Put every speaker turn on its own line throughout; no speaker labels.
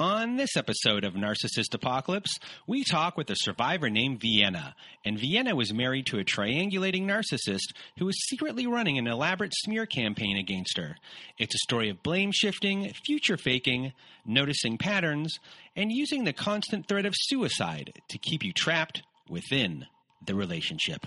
On this episode of Narcissist Apocalypse, we talk with a survivor named Vienna. And Vienna was married to a triangulating narcissist who was secretly running an elaborate smear campaign against her. It's a story of blame shifting, future faking, noticing patterns, and using the constant threat of suicide to keep you trapped within the relationship.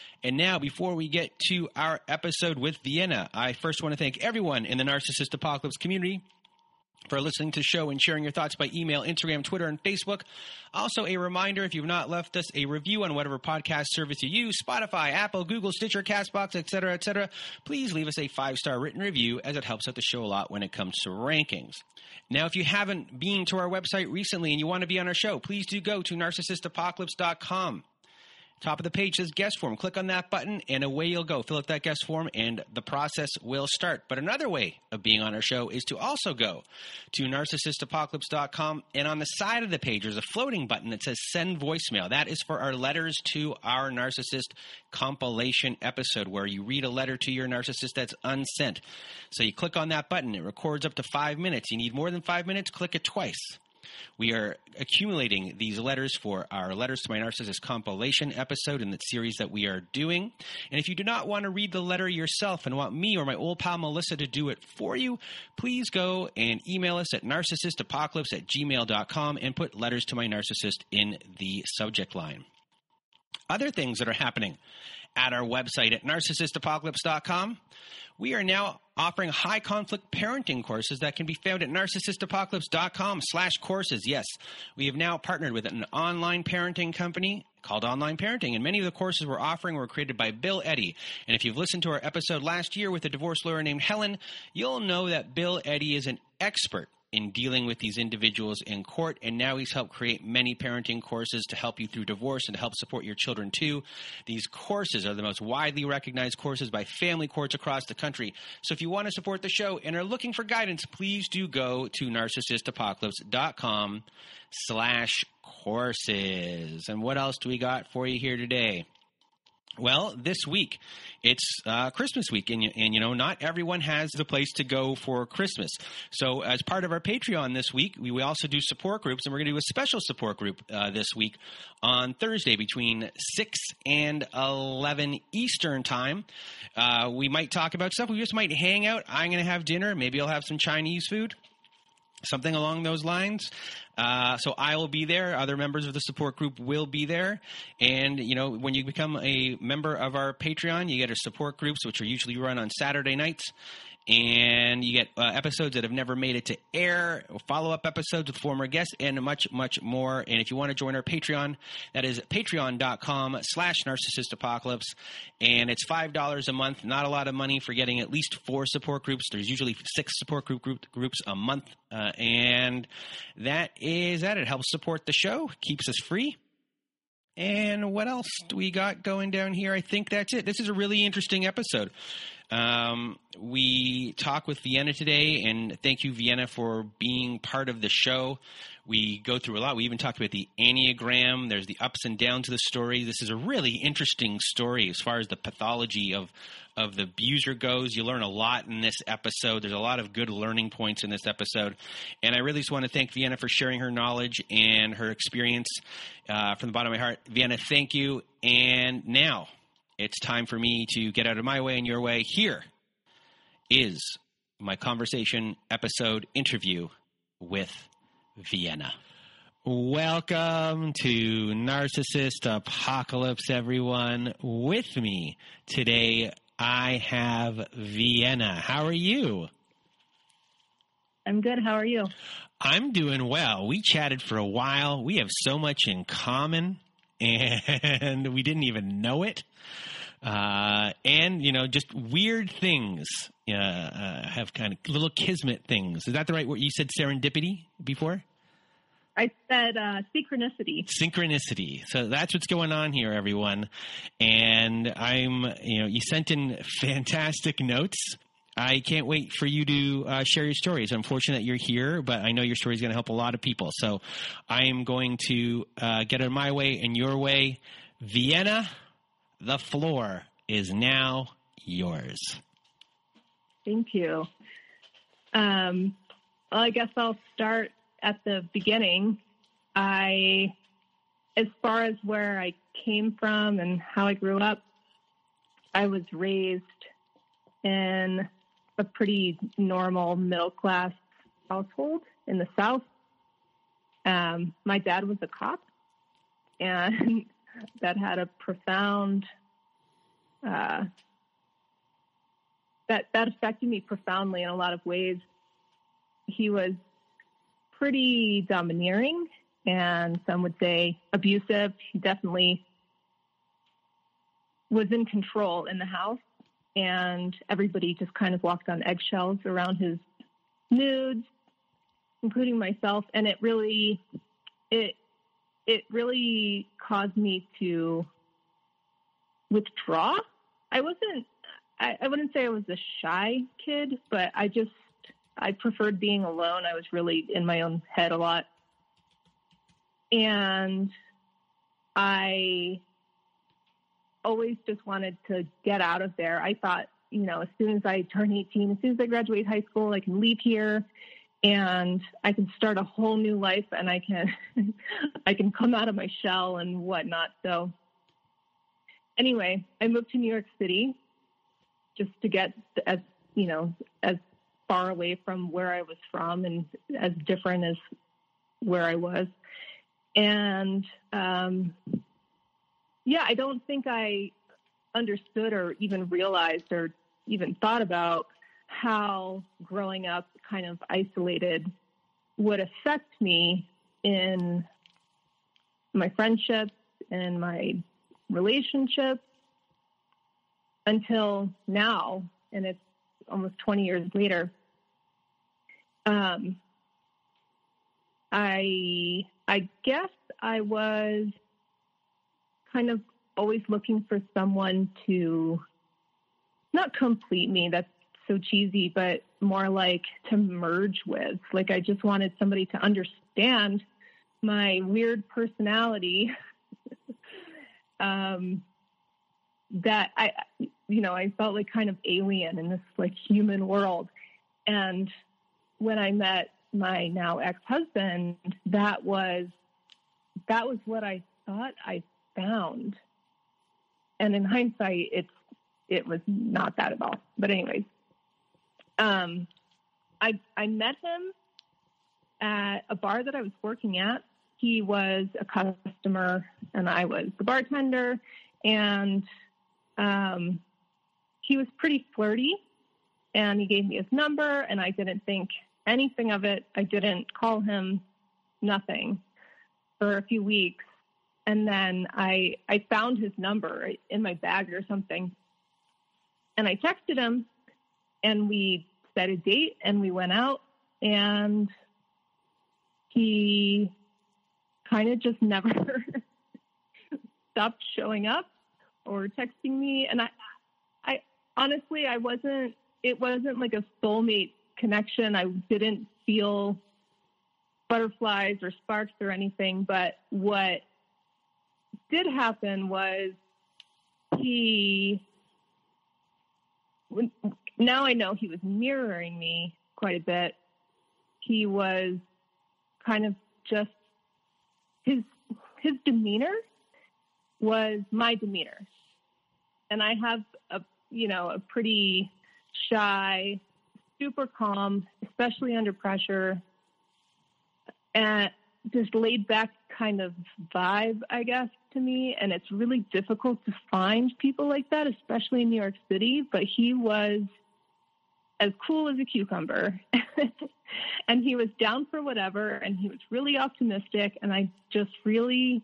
And now, before we get to our episode with Vienna, I first want to thank everyone in the Narcissist Apocalypse community for listening to the show and sharing your thoughts by email, Instagram, Twitter, and Facebook. Also, a reminder if you've not left us a review on whatever podcast service you use Spotify, Apple, Google, Stitcher, Castbox, etc., etc., please leave us a five star written review as it helps out the show a lot when it comes to rankings. Now, if you haven't been to our website recently and you want to be on our show, please do go to narcissistapocalypse.com. Top of the page says guest form. Click on that button and away you'll go. Fill out that guest form and the process will start. But another way of being on our show is to also go to narcissistapocalypse.com and on the side of the page there's a floating button that says send voicemail. That is for our letters to our narcissist compilation episode where you read a letter to your narcissist that's unsent. So you click on that button. It records up to five minutes. You need more than five minutes? Click it twice. We are accumulating these letters for our Letters to My Narcissist compilation episode in the series that we are doing. And if you do not want to read the letter yourself and want me or my old pal Melissa to do it for you, please go and email us at narcissistapocalypse at gmail.com and put Letters to My Narcissist in the subject line. Other things that are happening at our website at narcissistapocalypse.com we are now offering high conflict parenting courses that can be found at narcissistapocalypse.com slash courses. Yes, we have now partnered with an online parenting company called Online Parenting, and many of the courses we're offering were created by Bill Eddy. And if you've listened to our episode last year with a divorce lawyer named Helen, you'll know that Bill Eddy is an expert in dealing with these individuals in court, and now he's helped create many parenting courses to help you through divorce and to help support your children too. These courses are the most widely recognized courses by family courts across the country. So if you want to support the show and are looking for guidance, please do go to narcissistapocalypse.com slash courses. And what else do we got for you here today? Well, this week it's uh, Christmas week, and, and you know not everyone has the place to go for Christmas. So, as part of our Patreon this week, we, we also do support groups, and we're going to do a special support group uh, this week on Thursday between six and eleven Eastern time. Uh, we might talk about stuff. We just might hang out. I'm going to have dinner. Maybe I'll have some Chinese food something along those lines. Uh, so I will be there. Other members of the support group will be there. And, you know, when you become a member of our Patreon, you get our support groups, which are usually run on Saturday nights and you get uh, episodes that have never made it to air, follow up episodes with former guests, and much, much more. And if you want to join our Patreon, that is patreon.com slash narcissist apocalypse. And it's $5 a month, not a lot of money for getting at least four support groups. There's usually six support group, group groups a month. Uh, and that is that. It helps support the show, keeps us free. And what else do we got going down here? I think that's it. This is a really interesting episode. Um, we talk with Vienna today, and thank you, Vienna, for being part of the show. We go through a lot. We even talked about the Enneagram. There's the ups and downs of the story. This is a really interesting story as far as the pathology of of the abuser goes. You learn a lot in this episode. There's a lot of good learning points in this episode, and I really just want to thank Vienna for sharing her knowledge and her experience uh, from the bottom of my heart. Vienna, thank you. And now it's time for me to get out of my way and your way. Here is my conversation episode interview with Vienna. Welcome to Narcissist Apocalypse, everyone. With me today, I have Vienna. How are you?
I'm good. How are you?
I'm doing well. We chatted for a while. We have so much in common, and we didn't even know it. Uh, and you know, just weird things uh, uh, have kind of little kismet things. Is that the right word? You said serendipity before.
I said uh, synchronicity.
Synchronicity. So that's what's going on here, everyone. And I'm, you know, you sent in fantastic notes. I can't wait for you to uh, share your stories. I'm fortunate that you're here, but I know your story is going to help a lot of people. So I am going to uh, get it my way and your way. Vienna, the floor is now yours.
Thank you. Um, well, I guess I'll start at the beginning. I, as far as where I came from and how I grew up, I was raised in a pretty normal middle class household in the South. Um, my dad was a cop, and that had a profound uh, that that affected me profoundly in a lot of ways. He was pretty domineering, and some would say abusive. He definitely was in control in the house, and everybody just kind of walked on eggshells around his moods, including myself. And it really, it it really caused me to withdraw. I wasn't. I, I wouldn't say I was a shy kid, but I just I preferred being alone. I was really in my own head a lot. And I always just wanted to get out of there. I thought, you know, as soon as I turn 18, as soon as I graduate high school, I can leave here and I can start a whole new life and I can I can come out of my shell and whatnot. So anyway, I moved to New York City just to get as you know as far away from where I was from and as different as where I was. And um, yeah, I don't think I understood or even realized or even thought about how growing up kind of isolated would affect me in my friendships and my relationships until now. And it's almost 20 years later um, I I guess I was kind of always looking for someone to not complete me. That's so cheesy, but more like to merge with. Like I just wanted somebody to understand my weird personality. um, that I, you know, I felt like kind of alien in this like human world, and when I met my now ex-husband, that was that was what I thought I found. And in hindsight, it's it was not that at all. But anyways, um, I I met him at a bar that I was working at. He was a customer, and I was the bartender, and um, he was pretty flirty. And he gave me his number, and I didn't think anything of it. I didn't call him, nothing, for a few weeks. And then I I found his number in my bag or something. And I texted him and we set a date and we went out and he kind of just never stopped showing up or texting me and I I honestly I wasn't it wasn't like a soulmate connection. I didn't feel butterflies or sparks or anything, but what did happen was he now I know he was mirroring me quite a bit. He was kind of just his his demeanor was my demeanor. And I have a you know, a pretty shy, super calm, especially under pressure. And just laid back kind of vibe, I guess, to me. And it's really difficult to find people like that, especially in New York City. But he was as cool as a cucumber. and he was down for whatever. And he was really optimistic. And I just really,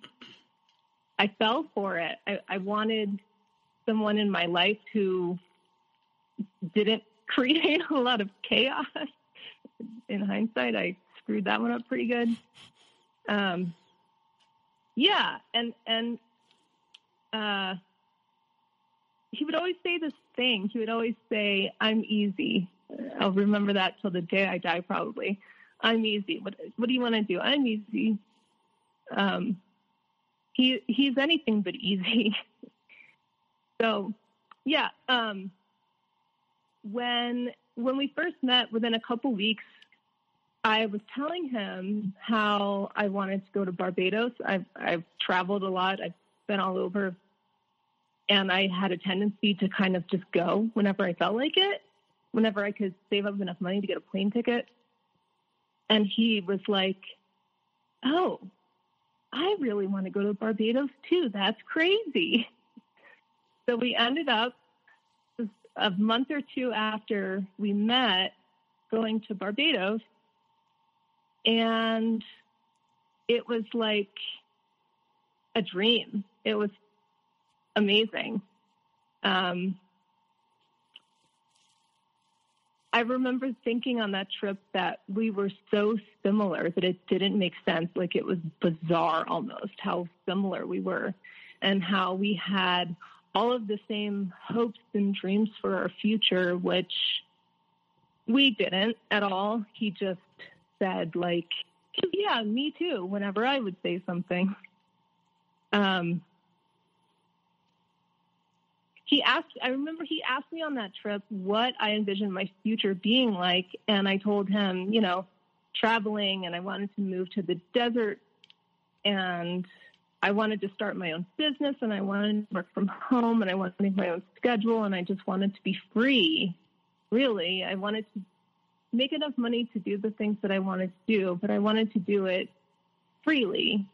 I fell for it. I, I wanted someone in my life who didn't create a lot of chaos. In hindsight, I screwed that one up pretty good. Um, yeah, and and uh, he would always say this thing. He would always say, "I'm easy." I'll remember that till the day I die, probably. I'm easy. What What do you want to do? I'm easy. Um, he he's anything but easy. so, yeah. Um, when when we first met, within a couple weeks, I was telling him how I wanted to go to Barbados. I've I've traveled a lot. I've been all over, and I had a tendency to kind of just go whenever I felt like it, whenever I could save up enough money to get a plane ticket. And he was like, "Oh, I really want to go to Barbados too. That's crazy." So we ended up a month or two after we met going to Barbados and it was like a dream. It was amazing. Um, I remember thinking on that trip that we were so similar that it didn't make sense. Like it was bizarre almost how similar we were and how we had all of the same hopes and dreams for our future, which we didn't at all. He just said like, yeah, me too, whenever I would say something. Um, he asked, I remember he asked me on that trip what I envisioned my future being like. And I told him, you know, traveling and I wanted to move to the desert and I wanted to start my own business and I wanted to work from home and I wanted to make my own schedule and I just wanted to be free. Really, I wanted to make enough money to do the things that I wanted to do, but I wanted to do it freely.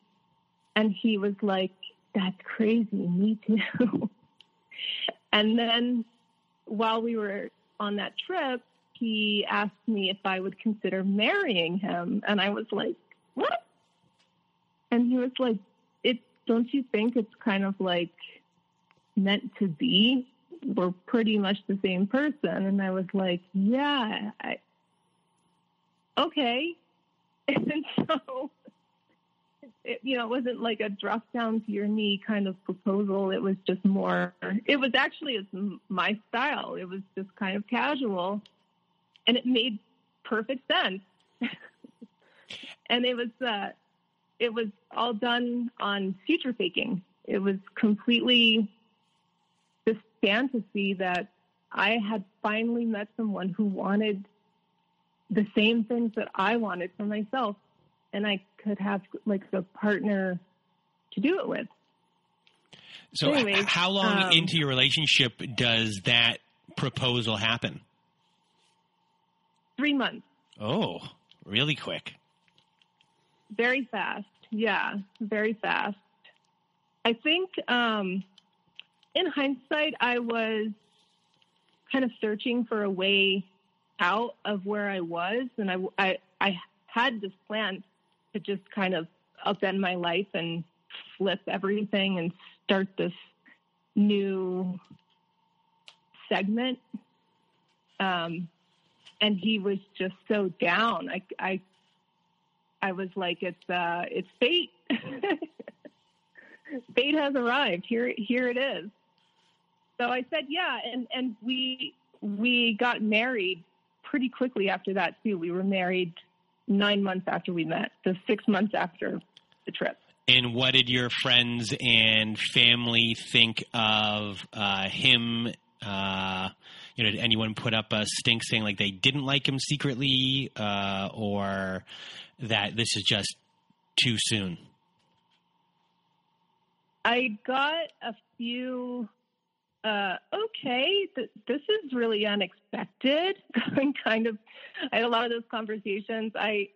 And he was like, That's crazy. Me too. and then while we were on that trip, he asked me if I would consider marrying him. And I was like, What? And he was like, It don't you think it's kind of like meant to be? We're pretty much the same person. And I was like, Yeah, I, okay. And so, it, you know, it wasn't like a drop down to your knee kind of proposal. It was just more, it was actually it's my style. It was just kind of casual and it made perfect sense. and it was, uh, it was all done on future faking. It was completely this fantasy that I had finally met someone who wanted the same things that I wanted for myself, and I could have like a partner to do it with.
So, Anyways, how long um, into your relationship does that proposal happen?
Three months.
Oh, really quick.
Very fast. Yeah, very fast. I think um, in hindsight, I was kind of searching for a way out of where I was, and I, I, I had this plan to just kind of upend my life and flip everything and start this new segment. Um, and he was just so down. I, I, I was like, it's, uh, it's fate. fate has arrived. Here, here it is. So I said, yeah. And, and we, we got married pretty quickly after that too. We were married nine months after we met, so six months after the trip.
And what did your friends and family think of uh, him? Uh, you know, did anyone put up a stink saying like they didn't like him secretly, uh, or that this is just too soon?
I got a few uh, okay, th- this is really unexpected. kind of, I had a lot of those conversations. I,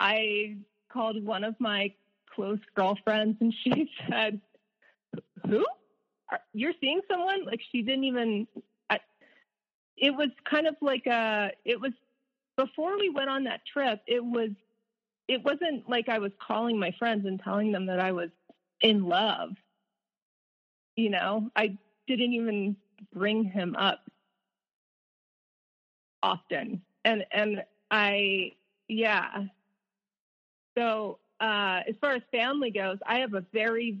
I called one of my close girlfriends and she said, Who? Are, you're seeing someone? Like she didn't even, I, it was kind of like a, it was before we went on that trip, it was, it wasn't like I was calling my friends and telling them that I was in love. You know, I didn't even bring him up often. And, and I, yeah. So, uh, as far as family goes, I have a very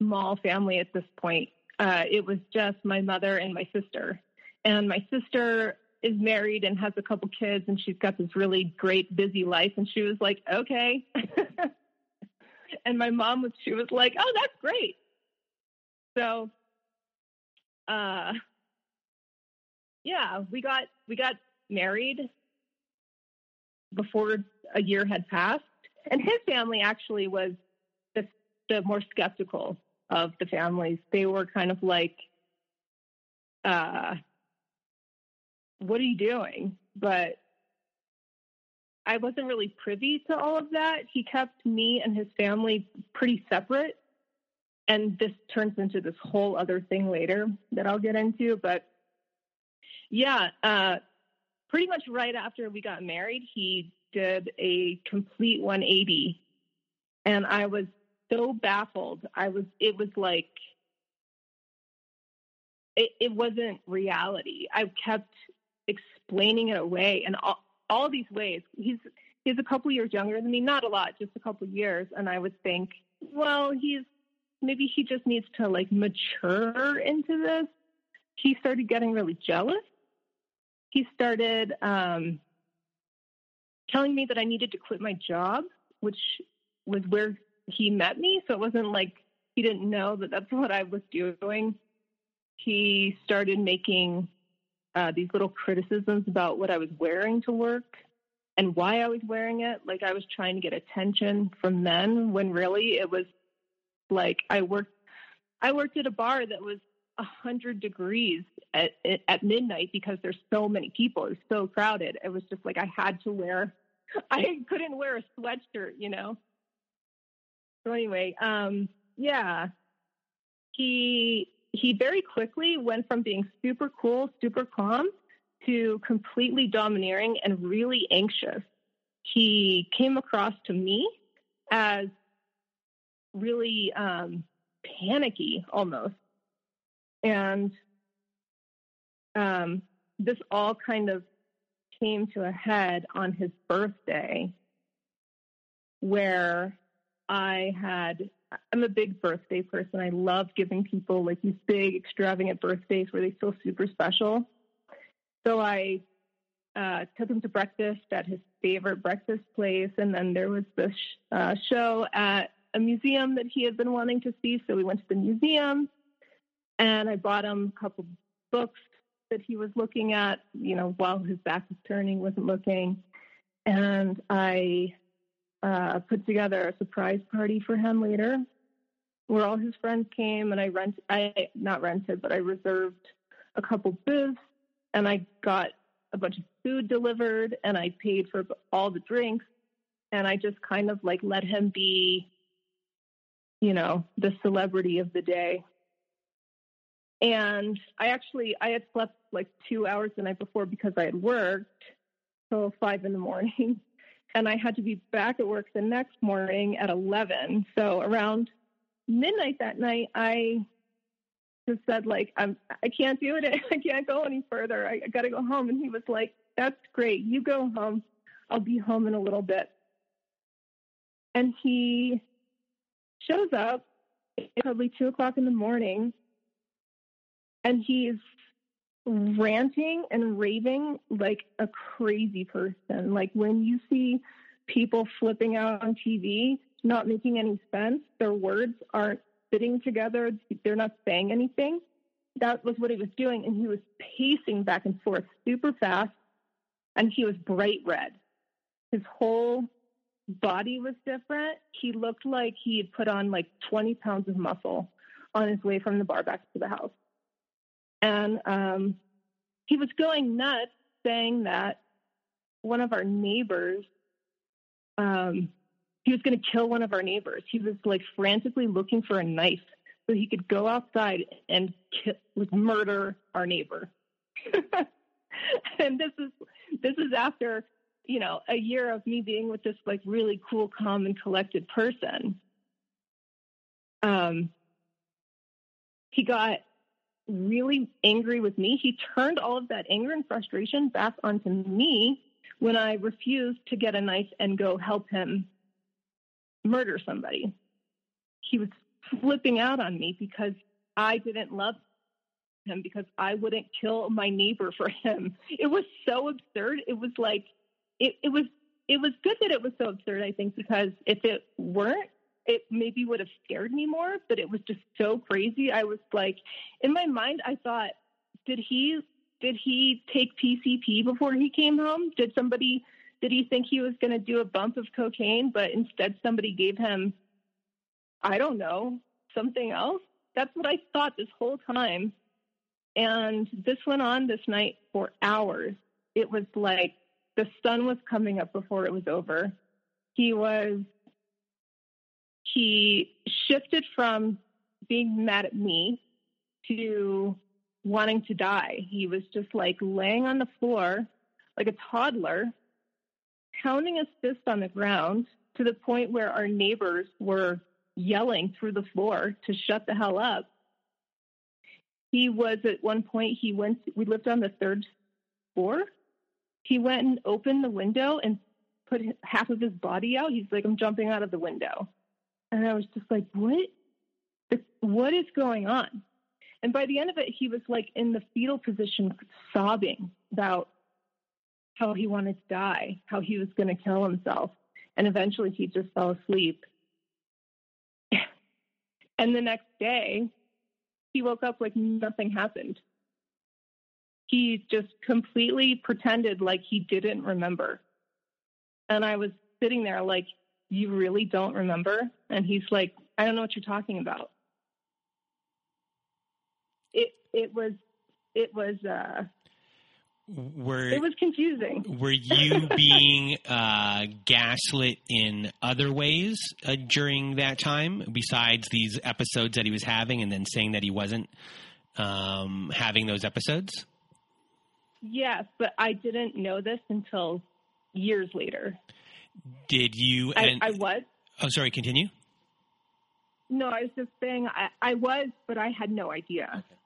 small family at this point. Uh, it was just my mother and my sister. And my sister is married and has a couple kids, and she's got this really great, busy life. And she was like, okay. and my mom was, she was like, oh, that's great. So, uh, yeah, we got we got married before a year had passed, and his family actually was the the more skeptical of the families. They were kind of like, uh, "What are you doing?" But I wasn't really privy to all of that. He kept me and his family pretty separate. And this turns into this whole other thing later that I'll get into. But yeah, uh, pretty much right after we got married, he did a complete 180. And I was so baffled. I was, it was like, it, it wasn't reality. I kept explaining it away and all, all these ways. He's, he's a couple years younger than me, not a lot, just a couple years. And I would think, well, he's, maybe he just needs to like mature into this. He started getting really jealous. He started, um, telling me that I needed to quit my job, which was where he met me. So it wasn't like he didn't know that that's what I was doing. He started making uh, these little criticisms about what I was wearing to work and why I was wearing it. Like I was trying to get attention from men when really it was like I worked. I worked at a bar that was a hundred degrees at at midnight because there's so many people. It's so crowded. It was just like I had to wear I couldn't wear a sweatshirt, you know. So anyway, um, yeah, he he very quickly went from being super cool, super calm, to completely domineering and really anxious. He came across to me as really um, panicky almost, and um, this all kind of came to a head on his birthday where I had I'm a big birthday person. I love giving people like these big extravagant birthdays where they feel super special. So I uh, took him to breakfast at his favorite breakfast place, and then there was this uh, show at a museum that he had been wanting to see. So we went to the museum, and I bought him a couple books that he was looking at, you know, while his back was turning, wasn't looking. And I uh, put together a surprise party for him later where all his friends came and I rent I not rented, but I reserved a couple booths and I got a bunch of food delivered and I paid for all the drinks and I just kind of like let him be you know the celebrity of the day and I actually I had slept like two hours the night before because I had worked till five in the morning. And I had to be back at work the next morning at eleven. So around midnight that night I just said like I'm I can't do it. I can't go any further. I, I gotta go home. And he was like, That's great. You go home. I'll be home in a little bit. And he shows up probably two o'clock in the morning and he's ranting and raving like a crazy person. Like when you see people flipping out on TV, not making any sense, their words aren't fitting together, they're not saying anything. That was what he was doing, and he was pacing back and forth super fast, and he was bright red. His whole body was different. He looked like he had put on like 20 pounds of muscle on his way from the bar back to the house. And um, he was going nuts saying that one of our neighbors um, he was going to kill one of our neighbors. He was like frantically looking for a knife so he could go outside and kill, like, murder our neighbor. and this is this is after you know a year of me being with this like really cool, calm, and collected person. Um, he got really angry with me. He turned all of that anger and frustration back onto me when I refused to get a knife and go help him murder somebody. He was flipping out on me because I didn't love him because I wouldn't kill my neighbor for him. It was so absurd. It was like it, it was it was good that it was so absurd, I think, because if it weren't, it maybe would have scared me more, but it was just so crazy. I was like in my mind I thought, did he did he take PCP before he came home? Did somebody did he think he was going to do a bump of cocaine, but instead somebody gave him, I don't know, something else? That's what I thought this whole time. And this went on this night for hours. It was like the sun was coming up before it was over. He was, he shifted from being mad at me to wanting to die. He was just like laying on the floor like a toddler pounding his fist on the ground to the point where our neighbors were yelling through the floor to shut the hell up. He was at one point, he went, we lived on the third floor. He went and opened the window and put half of his body out. He's like, I'm jumping out of the window. And I was just like, what? What is going on? And by the end of it, he was like in the fetal position, sobbing about how he wanted to die, how he was going to kill himself. And eventually he just fell asleep. and the next day, he woke up like nothing happened. He just completely pretended like he didn't remember. And I was sitting there like, You really don't remember? And he's like, I don't know what you're talking about. It it was it was uh
were
it was confusing.
Were you being uh, gaslit in other ways uh, during that time, besides these episodes that he was having, and then saying that he wasn't um, having those episodes?
Yes, but I didn't know this until years later.
Did you?
I, I was.
Oh, sorry. Continue.
No, I was just saying I, I was, but I had no idea. Okay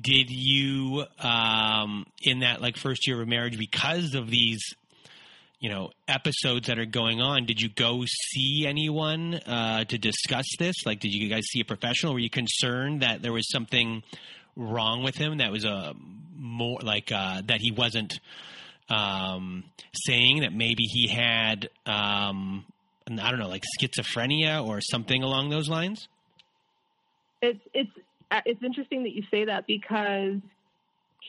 did you um, in that like first year of marriage because of these you know episodes that are going on did you go see anyone uh, to discuss this like did you guys see a professional were you concerned that there was something wrong with him that was a more like uh, that he wasn't um, saying that maybe he had um, I don't know like schizophrenia or something along those lines?
It's it's uh, it's interesting that you say that because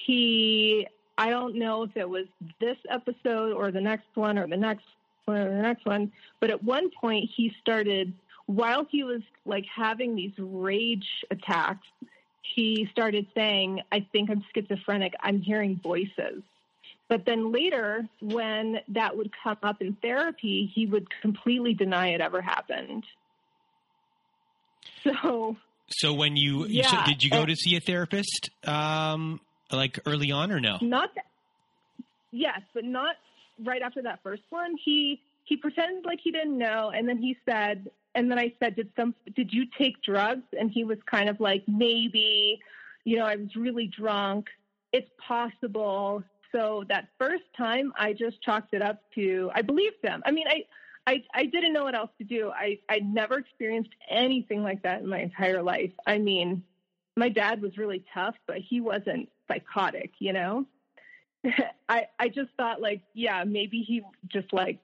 he, I don't know if it was this episode or the next one or the next one or the next one, but at one point he started, while he was like having these rage attacks, he started saying, I think I'm schizophrenic. I'm hearing voices. But then later, when that would come up in therapy, he would completely deny it ever happened. So
so when you, yeah, you so did you go to see a therapist um, like early on or no?
Not that, yes, but not right after that first one. He he pretended like he didn't know, and then he said, and then I said, did some did you take drugs? And he was kind of like maybe, you know, I was really drunk. It's possible. So that first time, I just chalked it up to I believed them. I mean, I I, I didn't know what else to do. I, I'd never experienced anything like that in my entire life. I mean, my dad was really tough, but he wasn't psychotic, you know? I, I just thought like, yeah, maybe he just like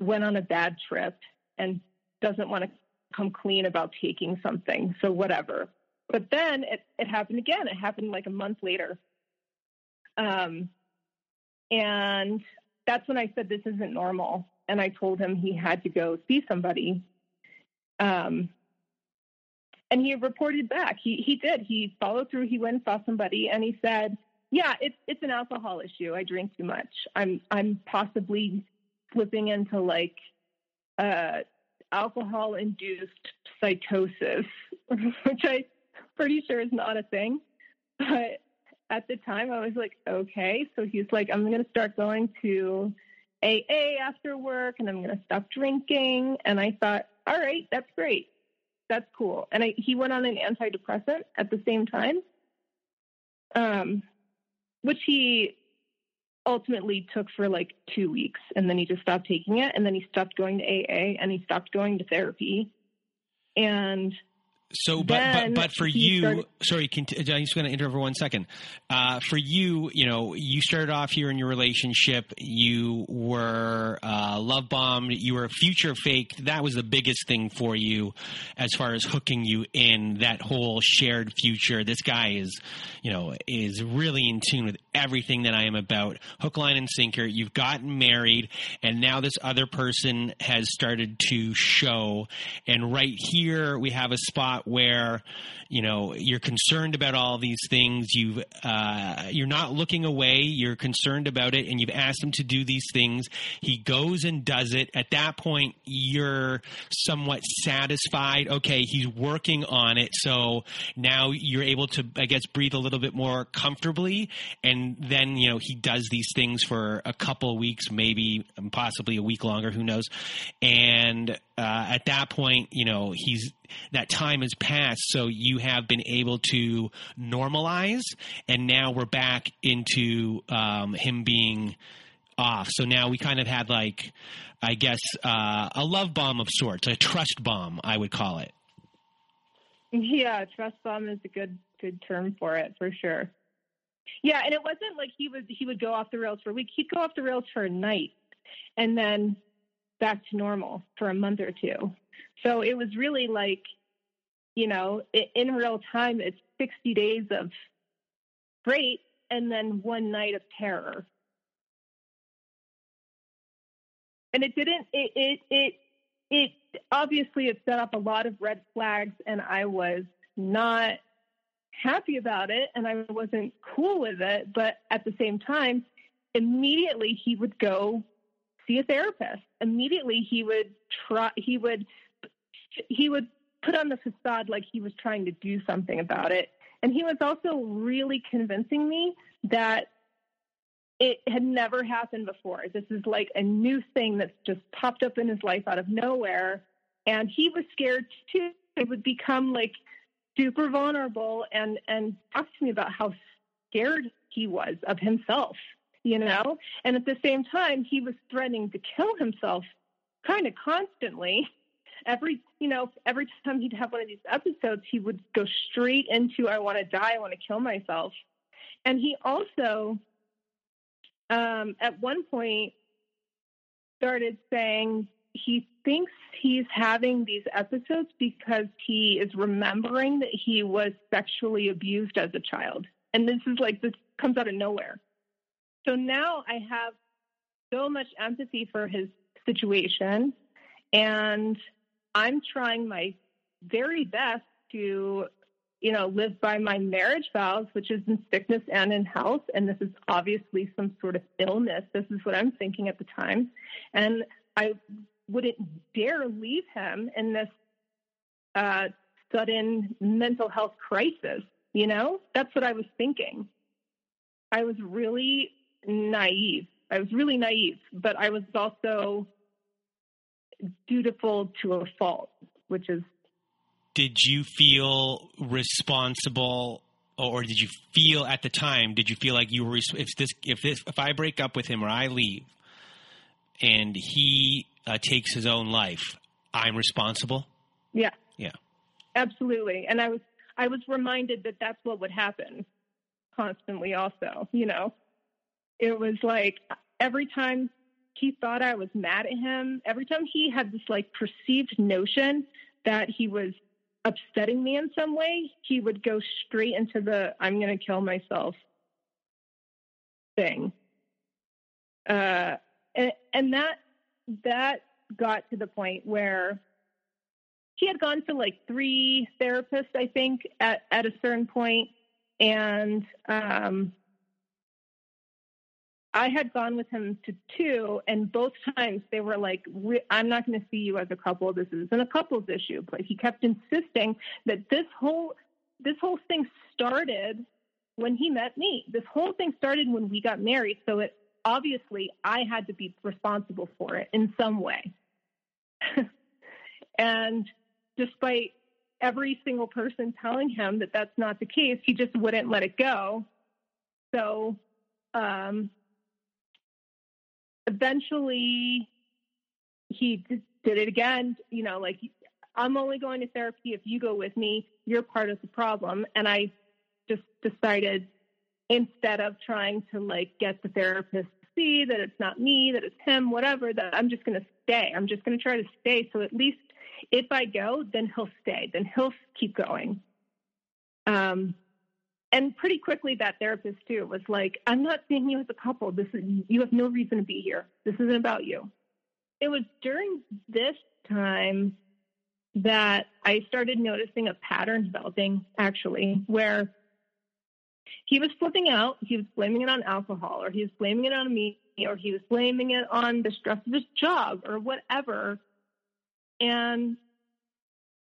went on a bad trip and doesn't want to come clean about taking something. So whatever. But then it, it happened again. It happened like a month later. Um, and that's when I said, this isn't normal and I told him he had to go see somebody. Um, and he reported back. He he did. He followed through. He went and saw somebody, and he said, "Yeah, it's it's an alcohol issue. I drink too much. I'm I'm possibly slipping into like uh, alcohol induced psychosis, which I pretty sure is not a thing. But at the time, I was like, okay. So he's like, I'm going to start going to AA after work and I'm going to stop drinking. And I thought, all right, that's great. That's cool. And I, he went on an antidepressant at the same time, um, which he ultimately took for like two weeks. And then he just stopped taking it. And then he stopped going to AA and he stopped going to therapy. And
so, but, but, but for you, started, sorry, I'm just going to interrupt for one second. Uh, for you, you know, you started off here in your relationship. You were uh, love bombed. You were future faked. That was the biggest thing for you, as far as hooking you in that whole shared future. This guy is, you know, is really in tune with everything that I am about. Hook, line, and sinker. You've gotten married, and now this other person has started to show. And right here, we have a spot where you know you're concerned about all these things you uh, you're not looking away you're concerned about it and you've asked him to do these things he goes and does it at that point you're somewhat satisfied okay he's working on it so now you're able to i guess breathe a little bit more comfortably and then you know he does these things for a couple of weeks maybe possibly a week longer who knows and uh, at that point you know he's that time has passed so you have been able to normalize, and now we're back into um, him being off. So now we kind of had like, I guess, uh, a love bomb of sorts, a trust bomb, I would call it.
Yeah, trust bomb is a good good term for it for sure. Yeah, and it wasn't like he would he would go off the rails for a week. He'd go off the rails for a night, and then back to normal for a month or two. So it was really like you know, in real time, it's 60 days of great and then one night of terror. And it didn't, it, it, it, it obviously it set up a lot of red flags and I was not happy about it and I wasn't cool with it. But at the same time, immediately he would go see a therapist. Immediately he would try, he would, he would put on the facade like he was trying to do something about it. And he was also really convincing me that it had never happened before. This is like a new thing that's just popped up in his life out of nowhere. And he was scared too. It would become like super vulnerable and, and talked to me about how scared he was of himself, you know? And at the same time, he was threatening to kill himself kind of constantly every you know every time he'd have one of these episodes he would go straight into i want to die i want to kill myself and he also um, at one point started saying he thinks he's having these episodes because he is remembering that he was sexually abused as a child and this is like this comes out of nowhere so now i have so much empathy for his situation and I'm trying my very best to, you know, live by my marriage vows, which is in sickness and in health. And this is obviously some sort of illness. This is what I'm thinking at the time. And I wouldn't dare leave him in this uh, sudden mental health crisis. You know, that's what I was thinking. I was really naive. I was really naive, but I was also dutiful to a fault, which is.
Did you feel responsible, or did you feel at the time? Did you feel like you were if this if this if I break up with him or I leave, and he uh, takes his own life, I'm responsible?
Yeah.
Yeah.
Absolutely, and I was I was reminded that that's what would happen constantly. Also, you know, it was like every time he thought I was mad at him. Every time he had this like perceived notion that he was upsetting me in some way, he would go straight into the I'm going to kill myself thing. Uh, and, and that that got to the point where he had gone to like three therapists, I think, at, at a certain point, and um, I had gone with him to two, and both times they were like, "I'm not going to see you as a couple. This isn't a couples issue." But he kept insisting that this whole this whole thing started when he met me. This whole thing started when we got married. So it obviously I had to be responsible for it in some way. and despite every single person telling him that that's not the case, he just wouldn't let it go. So um, eventually he did it again, you know, like I'm only going to therapy if you go with me. You're part of the problem. And I just decided instead of trying to like get the therapist see that it's not me, that it's him, whatever, that I'm just going to stay. I'm just going to try to stay. So at least if I go, then he'll stay, then he'll keep going. Um, and pretty quickly that therapist too was like i'm not seeing you as a couple this is you have no reason to be here this isn't about you it was during this time that i started noticing a pattern developing actually where he was flipping out he was blaming it on alcohol or he was blaming it on me or he was blaming it on the stress of his job or whatever and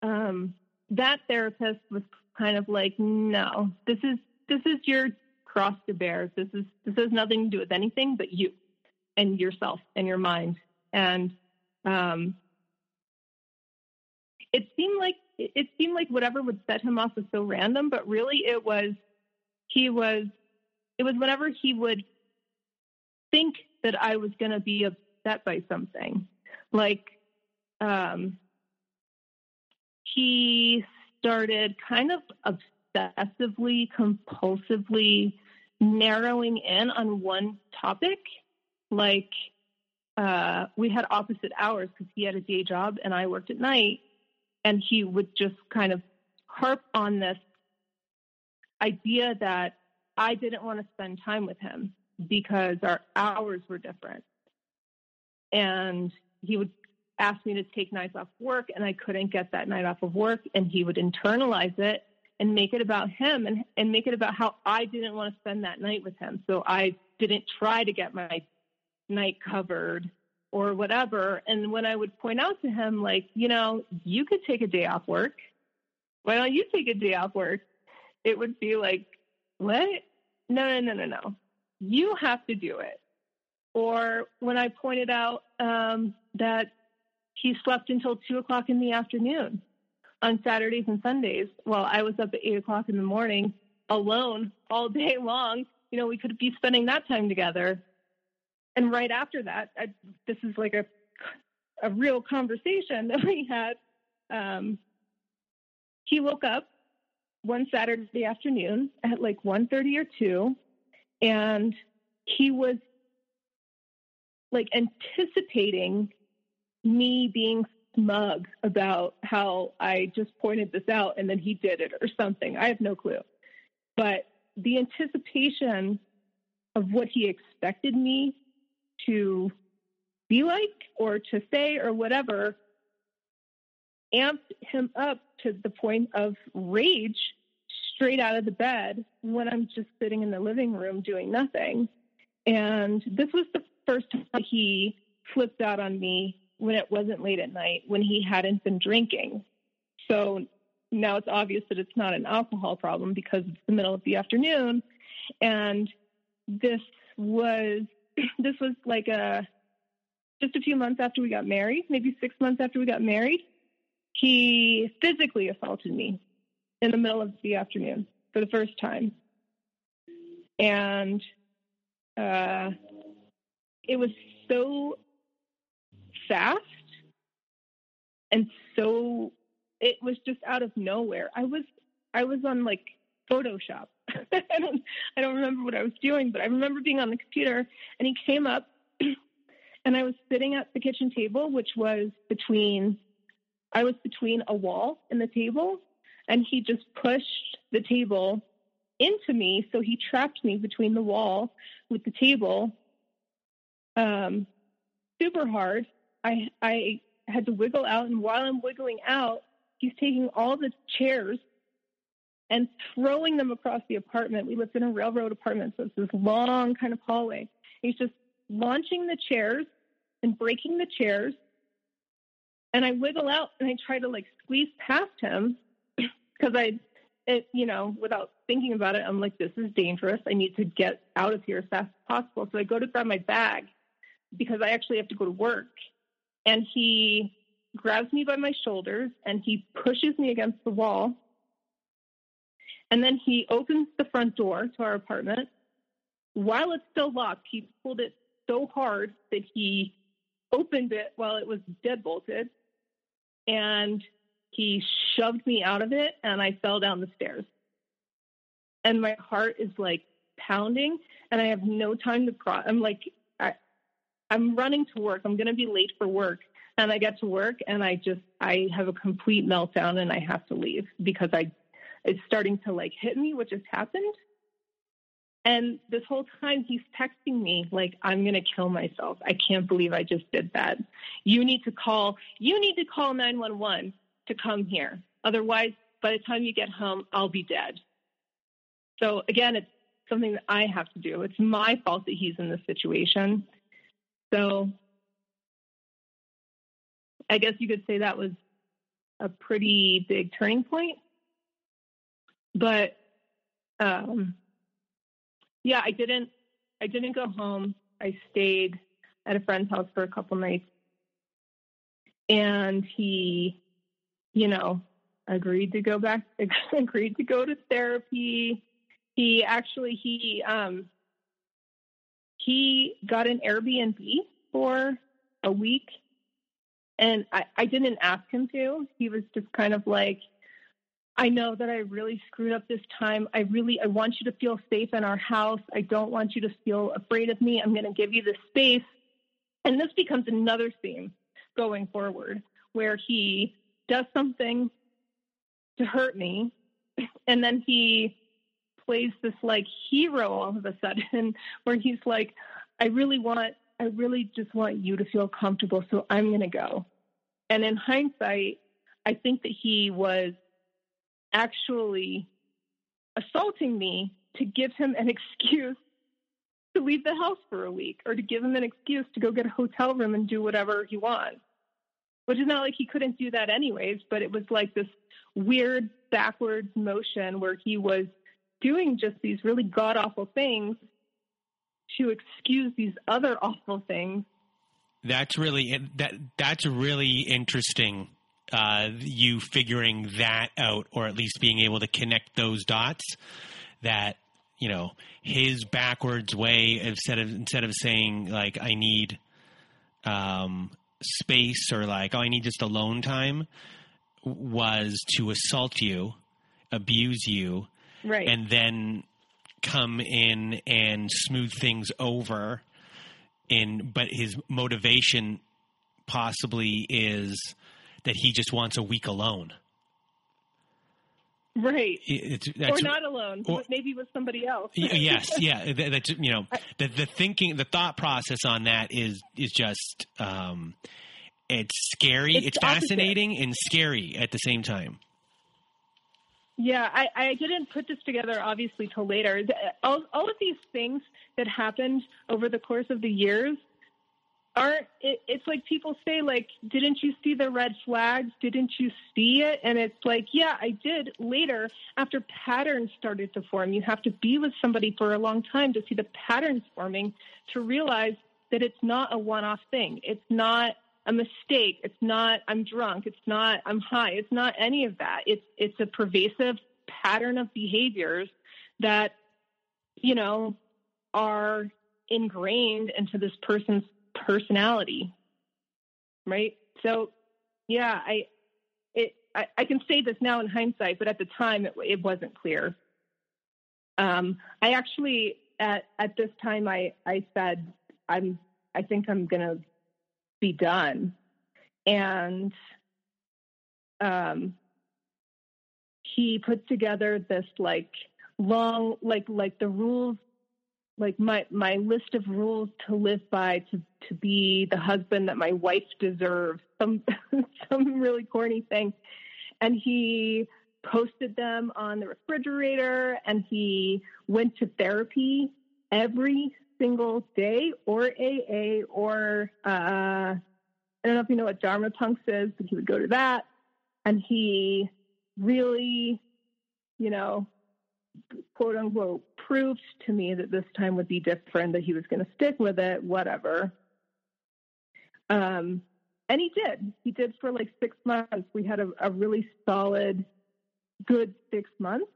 um, that therapist was kind of like, no, this is this is your cross to bear. This is this has nothing to do with anything but you and yourself and your mind. And um, it seemed like it seemed like whatever would set him off was so random, but really it was he was it was whenever he would think that I was going to be upset by something, like um, he started kind of obsessively, compulsively narrowing in on one topic. Like uh, we had opposite hours because he had a day job and I worked at night. And he would just kind of harp on this idea that I didn't want to spend time with him because our hours were different. And he would ask me to take nights off work and I couldn't get that night off of work and he would internalize it and make it about him and, and make it about how I didn't want to spend that night with him. So I didn't try to get my night covered or whatever. And when I would point out to him, like, you know, you could take a day off work. Why don't you take a day off work? It would be like, what? No, no, no, no, no. You have to do it. Or when I pointed out um, that he slept until two o'clock in the afternoon on Saturdays and Sundays while I was up at eight o'clock in the morning alone all day long. You know, we could be spending that time together. And right after that, I, this is like a a real conversation that we had. Um, he woke up one Saturday afternoon at like 1.30 or 2, and he was like anticipating me being smug about how I just pointed this out and then he did it or something. I have no clue. But the anticipation of what he expected me to be like or to say or whatever amped him up to the point of rage straight out of the bed when I'm just sitting in the living room doing nothing. And this was the first time he flipped out on me when it wasn't late at night, when he hadn't been drinking. So now it's obvious that it's not an alcohol problem because it's the middle of the afternoon. And this was this was like a just a few months after we got married, maybe six months after we got married. He physically assaulted me in the middle of the afternoon for the first time. And uh, it was so fast and so it was just out of nowhere. I was I was on like Photoshop. I don't I don't remember what I was doing, but I remember being on the computer and he came up and I was sitting at the kitchen table which was between I was between a wall and the table and he just pushed the table into me so he trapped me between the wall with the table um super hard I I had to wiggle out, and while I'm wiggling out, he's taking all the chairs and throwing them across the apartment. We lived in a railroad apartment, so it's this long kind of hallway, He's just launching the chairs and breaking the chairs. And I wiggle out and I try to like squeeze past him because I, it, you know, without thinking about it, I'm like, this is dangerous. I need to get out of here as fast as possible. So I go to grab my bag because I actually have to go to work. And he grabs me by my shoulders and he pushes me against the wall. And then he opens the front door to our apartment. While it's still locked, he pulled it so hard that he opened it while it was deadbolted. And he shoved me out of it and I fell down the stairs. And my heart is like pounding and I have no time to cry. I'm like, I, I'm running to work. I'm going to be late for work. And I get to work and I just, I have a complete meltdown and I have to leave because I, it's starting to like hit me what just happened. And this whole time he's texting me like, I'm going to kill myself. I can't believe I just did that. You need to call, you need to call 911 to come here. Otherwise, by the time you get home, I'll be dead. So again, it's something that I have to do. It's my fault that he's in this situation. So I guess you could say that was a pretty big turning point. But um, yeah, I didn't. I didn't go home. I stayed at a friend's house for a couple nights, and he, you know, agreed to go back. agreed to go to therapy. He actually he um, he got an Airbnb for a week and I, I didn't ask him to. He was just kind of like, I know that I really screwed up this time. I really I want you to feel safe in our house. I don't want you to feel afraid of me. I'm going to give you this space. And this becomes another theme going forward where he does something to hurt me and then he plays this like hero all of a sudden where he's like I really want I really just want you to feel comfortable, so I'm going to go. And in hindsight, I think that he was actually assaulting me to give him an excuse to leave the house for a week or to give him an excuse to go get a hotel room and do whatever he wants. Which is not like he couldn't do that anyways, but it was like this weird backwards motion where he was doing just these really god awful things to excuse these other awful things.
That's really that. That's really interesting. Uh, you figuring that out, or at least being able to connect those dots. That you know his backwards way instead of instead of saying like I need um, space or like oh I need just alone time was to assault you, abuse you,
right,
and then come in and smooth things over in but his motivation possibly is that he just wants a week alone.
Right.
It's,
or not alone or, maybe with somebody else.
Yes yeah that, that's you know the, the thinking the thought process on that is is just um it's scary it's, it's fascinating and scary at the same time.
Yeah, I, I didn't put this together obviously till later. All, all of these things that happened over the course of the years aren't, it, it's like people say, like, didn't you see the red flags? Didn't you see it? And it's like, yeah, I did later after patterns started to form. You have to be with somebody for a long time to see the patterns forming to realize that it's not a one off thing. It's not a mistake. It's not I'm drunk. It's not I'm high. It's not any of that. It's it's a pervasive pattern of behaviors that you know are ingrained into this person's personality. Right? So yeah, I it I, I can say this now in hindsight, but at the time it, it wasn't clear. Um, I actually at at this time I I said I'm I think I'm gonna be done. And um, he put together this like long, like like the rules, like my my list of rules to live by to to be the husband that my wife deserves. Some some really corny thing, and he posted them on the refrigerator and he went to therapy every single day or AA or uh, I don't know if you know what Dharma Punx is, but he would go to that. And he really, you know, quote unquote, proved to me that this time would be different, that he was going to stick with it, whatever. Um, and he did. He did for like six months. We had a, a really solid, good six months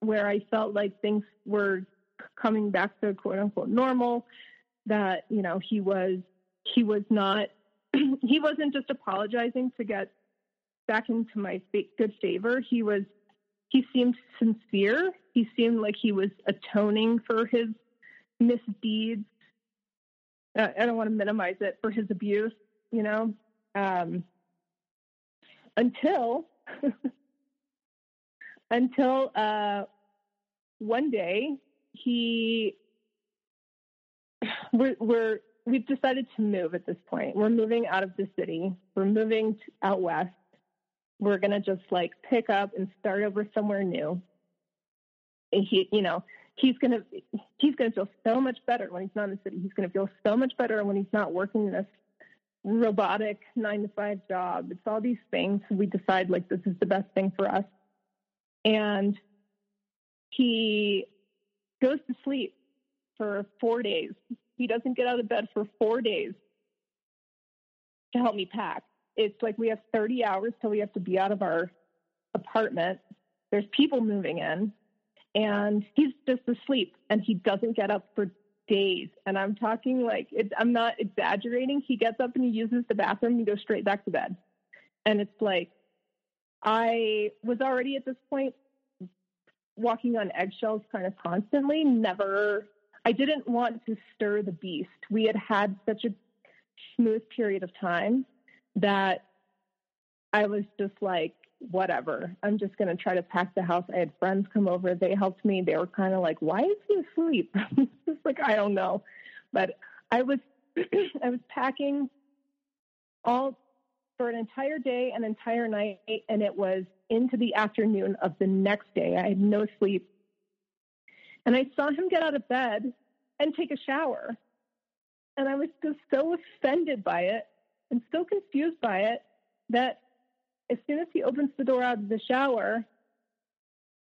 where I felt like things were coming back to quote unquote normal. That you know he was he was not he wasn't just apologizing to get back into my good favor. He was he seemed sincere. He seemed like he was atoning for his misdeeds. Uh, I don't want to minimize it for his abuse, you know, um, until until uh, one day he we're, we're we've decided to move at this point. We're moving out of the city. We're moving out west we're going to just like pick up and start over somewhere new. He, you know, he's going to, he's going to feel so much better when he's not in the city. He's going to feel so much better when he's not working this robotic nine to five job. It's all these things. We decide like this is the best thing for us. And he goes to sleep for four days. He doesn't get out of bed for four days to help me pack it's like we have 30 hours till we have to be out of our apartment. There's people moving in, and he's just asleep, and he doesn't get up for days. And I'm talking like it, I'm not exaggerating. He gets up and he uses the bathroom and goes straight back to bed. And it's like I was already at this point walking on eggshells kind of constantly. Never, I didn't want to stir the beast. We had had such a smooth period of time that I was just like, whatever. I'm just going to try to pack the house. I had friends come over. They helped me. They were kind of like, why is he asleep? like, I don't know. But I was, I was packing all for an entire day, an entire night, and it was into the afternoon of the next day. I had no sleep. And I saw him get out of bed and take a shower. And I was just so offended by it and so confused by it that as soon as he opens the door out of the shower,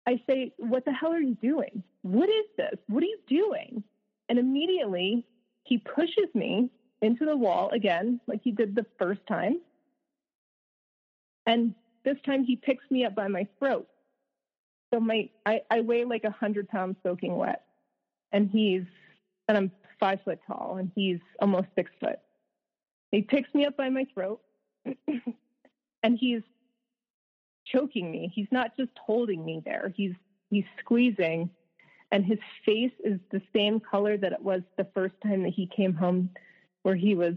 I say, What the hell are you doing? What is this? What are you doing? And immediately he pushes me into the wall again, like he did the first time. And this time he picks me up by my throat. So my I, I weigh like a hundred pounds soaking wet. And he's and I'm five foot tall and he's almost six foot. He picks me up by my throat and he's choking me. He's not just holding me there. He's he's squeezing and his face is the same color that it was the first time that he came home where he was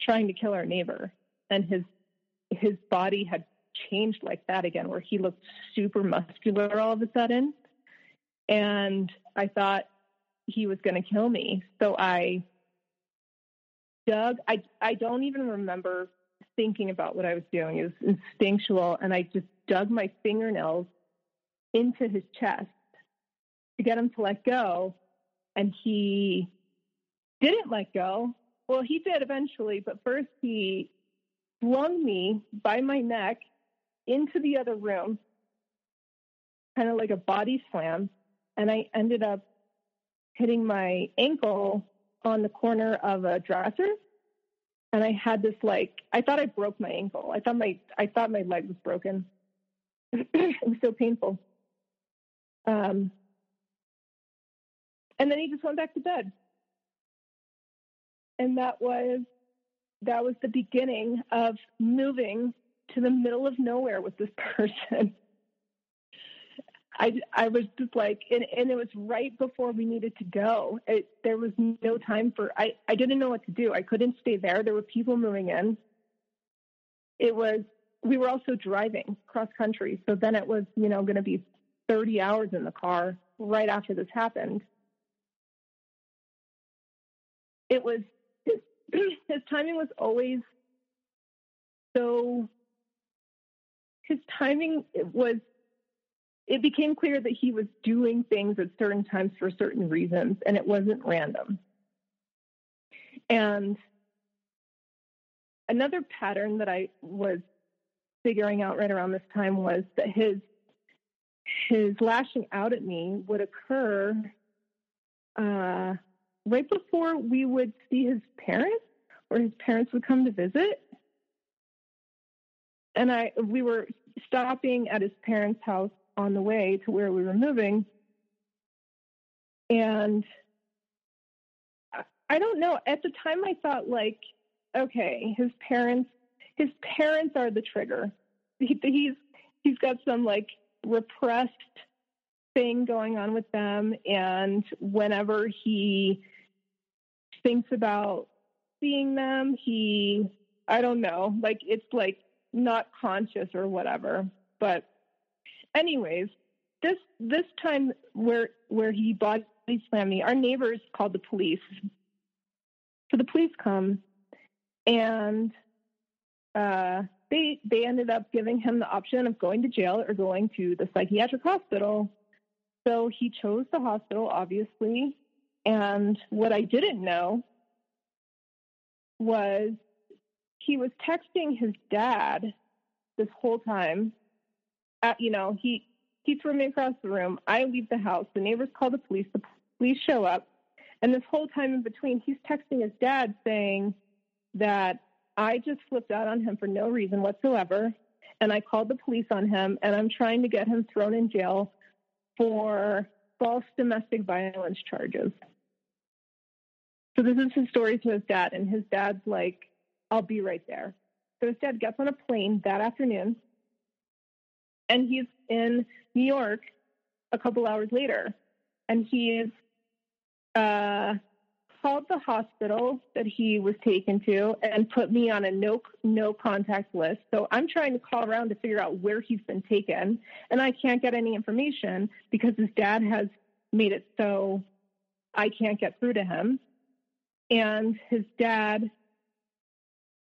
trying to kill our neighbor and his his body had changed like that again where he looked super muscular all of a sudden and i thought he was going to kill me so i dug. I I don't even remember thinking about what I was doing. It was instinctual, and I just dug my fingernails into his chest to get him to let go, and he didn't let go. Well, he did eventually, but first he flung me by my neck into the other room, kind of like a body slam, and I ended up hitting my ankle on the corner of a dresser and I had this like I thought I broke my ankle. I thought my I thought my leg was broken. it was so painful. Um, and then he just went back to bed. And that was that was the beginning of moving to the middle of nowhere with this person. I, I was just like, and, and it was right before we needed to go. It, there was no time for, I, I didn't know what to do. I couldn't stay there. There were people moving in. It was, we were also driving cross country. So then it was, you know, going to be 30 hours in the car right after this happened. It was, his, his timing was always so, his timing was it became clear that he was doing things at certain times for certain reasons, and it wasn't random. And another pattern that I was figuring out right around this time was that his his lashing out at me would occur uh, right before we would see his parents, or his parents would come to visit. And I we were stopping at his parents' house on the way to where we were moving, and I don't know. At the time, I thought like, okay, his parents, his parents are the trigger. He, he's he's got some like repressed thing going on with them, and whenever he thinks about seeing them, he, I don't know, like it's like not conscious or whatever. But, anyways, this this time where where he body slammed me, our neighbors called the police so the police come, and uh, they they ended up giving him the option of going to jail or going to the psychiatric hospital. So he chose the hospital, obviously. And what I didn't know was he was texting his dad this whole time. At, you know, he he threw me across the room. I leave the house. The neighbors call the police. The police show up. And this whole time in between, he's texting his dad saying that I just flipped out on him for no reason whatsoever. And I called the police on him, and I'm trying to get him thrown in jail for false domestic violence charges. So this is his story to his dad, and his dad's like, I'll be right there. So his dad gets on a plane that afternoon, and he's in New York a couple hours later, and he's uh, called the hospital that he was taken to and put me on a no no contact list. So I'm trying to call around to figure out where he's been taken, and I can't get any information because his dad has made it so I can't get through to him. And his dad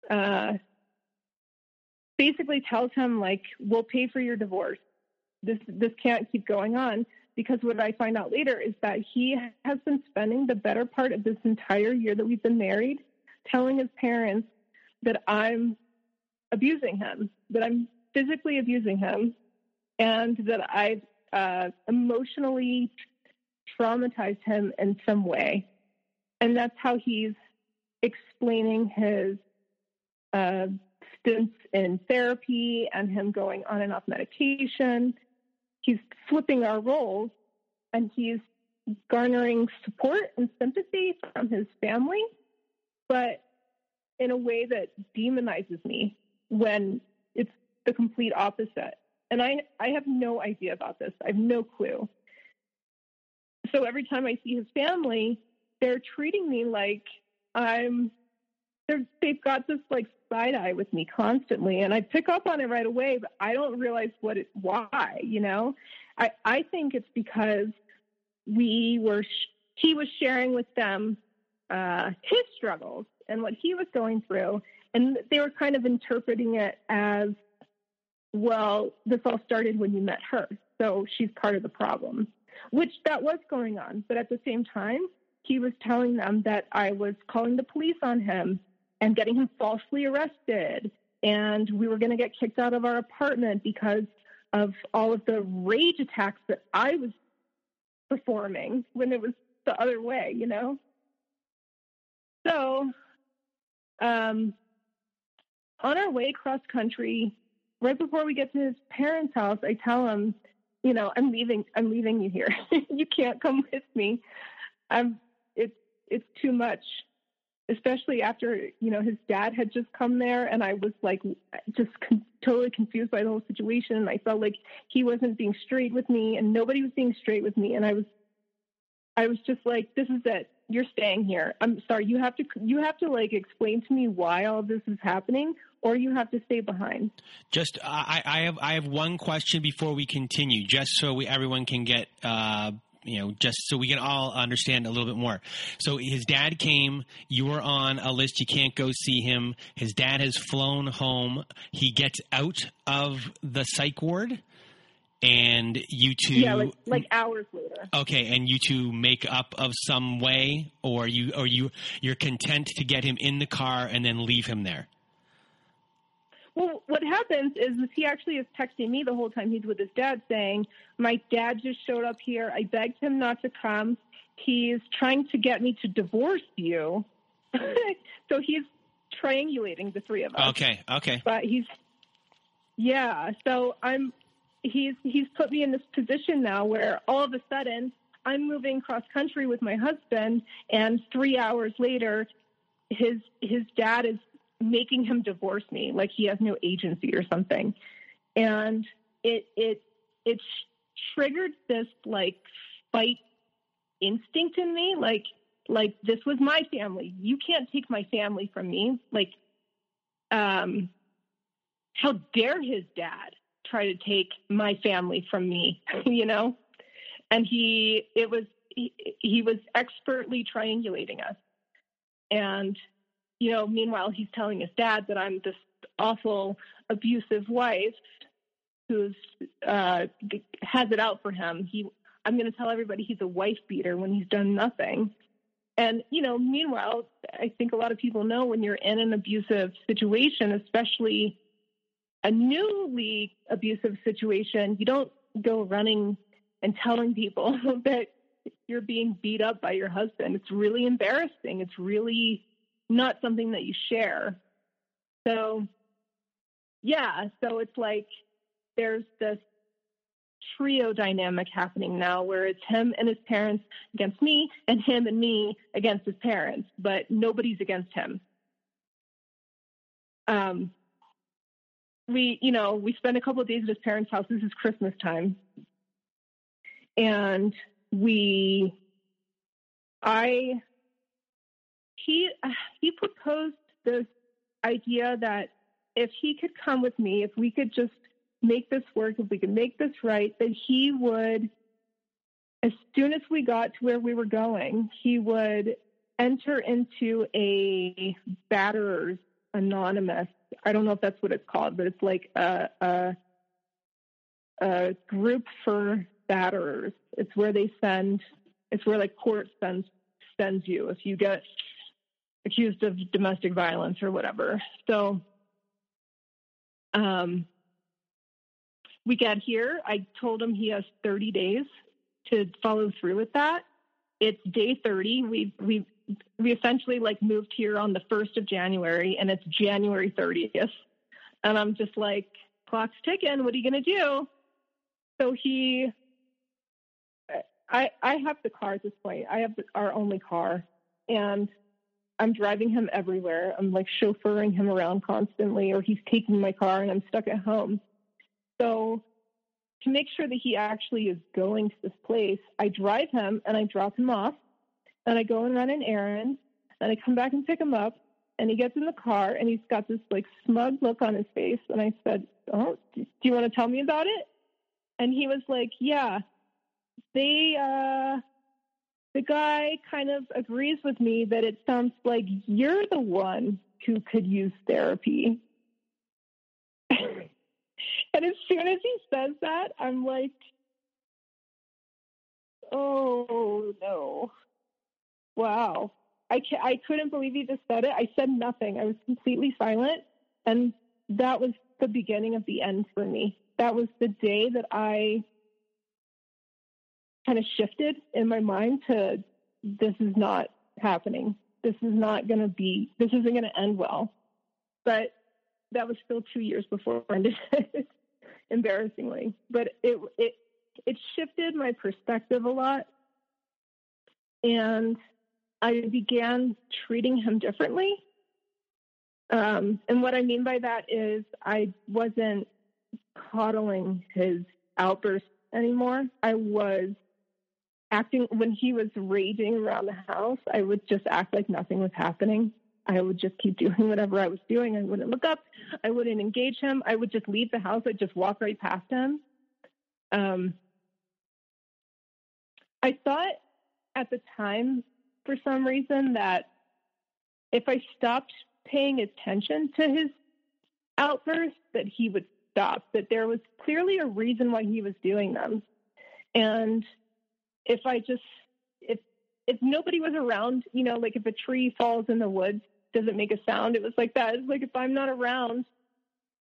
uh, basically tells him like, "We'll pay for your divorce. This this can't keep going on." because what I find out later is that he has been spending the better part of this entire year that we've been married telling his parents that I'm abusing him, that I'm physically abusing him, and that I've uh, emotionally traumatized him in some way. And that's how he's explaining his uh, stints in therapy and him going on and off medication he's flipping our roles and he's garnering support and sympathy from his family, but in a way that demonizes me when it's the complete opposite. And I, I have no idea about this. I have no clue. So every time I see his family, they're treating me like I'm they're, they've got this like side eye with me constantly, and I pick up on it right away, but I don't realize what it why. You know, I I think it's because we were he was sharing with them uh, his struggles and what he was going through, and they were kind of interpreting it as well. This all started when you met her, so she's part of the problem, which that was going on, but at the same time. He was telling them that I was calling the police on him and getting him falsely arrested. And we were going to get kicked out of our apartment because of all of the rage attacks that I was performing when it was the other way, you know? So, um, on our way cross country, right before we get to his parents' house, I tell him, you know, I'm leaving. I'm leaving you here. you can't come with me. I'm. It's it's too much especially after you know his dad had just come there and i was like just con- totally confused by the whole situation and i felt like he wasn't being straight with me and nobody was being straight with me and i was i was just like this is it. You're staying here. I'm sorry. You have to you have to like explain to me why all this is happening or you have to stay behind.
Just, I, I have, I have one question before we continue, just so we, everyone can get uh, you know, just so we can all understand a little bit more. So his dad came. You were on a list. You can't go see him. His dad has flown home. He gets out of the psych ward, and you two
yeah, like like hours later.
Okay, and you two make up of some way, or you or you you're content to get him in the car and then leave him there.
Well, what happens is, is he actually is texting me the whole time he's with his dad, saying, "My dad just showed up here. I begged him not to come. He's trying to get me to divorce you." so he's triangulating the three of us.
Okay, okay.
But he's yeah. So I'm he's he's put me in this position now where all of a sudden I'm moving cross country with my husband, and three hours later, his his dad is making him divorce me, like he has no agency or something, and it it it triggered this like fight instinct in me, like like this was my family. You can't take my family from me. Like, um, how dare his dad try to take my family from me? you know, and he it was he, he was expertly triangulating us, and you know, meanwhile he's telling his dad that I'm this awful abusive wife who's uh, has it out for him. He I'm going to tell everybody he's a wife beater when he's done nothing. And, you know, meanwhile, I think a lot of people know when you're in an abusive situation, especially a newly abusive situation, you don't go running and telling people that you're being beat up by your husband. It's really embarrassing. It's really not something that you share. So, yeah, so it's like there's this trio dynamic happening now where it's him and his parents against me and him and me against his parents, but nobody's against him. Um, we, you know, we spend a couple of days at his parents' house. This is Christmas time. And we, I, he, he proposed this idea that if he could come with me, if we could just make this work, if we could make this right, that he would, as soon as we got to where we were going, he would enter into a batterers anonymous. I don't know if that's what it's called, but it's like a, a, a group for batterers. It's where they send. It's where like court sends sends you if you get accused of domestic violence or whatever. So, um, we got here. I told him he has 30 days to follow through with that. It's day 30. We we we essentially like moved here on the 1st of January and it's January 30th. And I'm just like, clock's ticking. What are you going to do? So he, I, I have the car at this point. I have the, our only car and I'm driving him everywhere. I'm like chauffeuring him around constantly or he's taking my car and I'm stuck at home. So to make sure that he actually is going to this place, I drive him and I drop him off and I go and run an errand and I come back and pick him up and he gets in the car and he's got this like smug look on his face and I said, "Oh, do you want to tell me about it?" And he was like, "Yeah. They uh the guy kind of agrees with me that it sounds like you're the one who could use therapy." And as soon as he says that, I'm like, oh no. Wow. I, ca- I couldn't believe he just said it. I said nothing. I was completely silent. And that was the beginning of the end for me. That was the day that I kind of shifted in my mind to this is not happening. This is not going to be, this isn't going to end well. But that was still two years before it ended. embarrassingly. But it it it shifted my perspective a lot, and I began treating him differently. Um, and what I mean by that is I wasn't coddling his outbursts anymore. I was acting when he was raging around the house. I would just act like nothing was happening. I would just keep doing whatever I was doing. I wouldn't look up. I wouldn't engage him. I would just leave the house. I'd just walk right past him. Um, I thought at the time, for some reason, that if I stopped paying attention to his outbursts, that he would stop, that there was clearly a reason why he was doing them. And if I just, if, if nobody was around, you know, like if a tree falls in the woods, does it make a sound? It was like that. It's like if I'm not around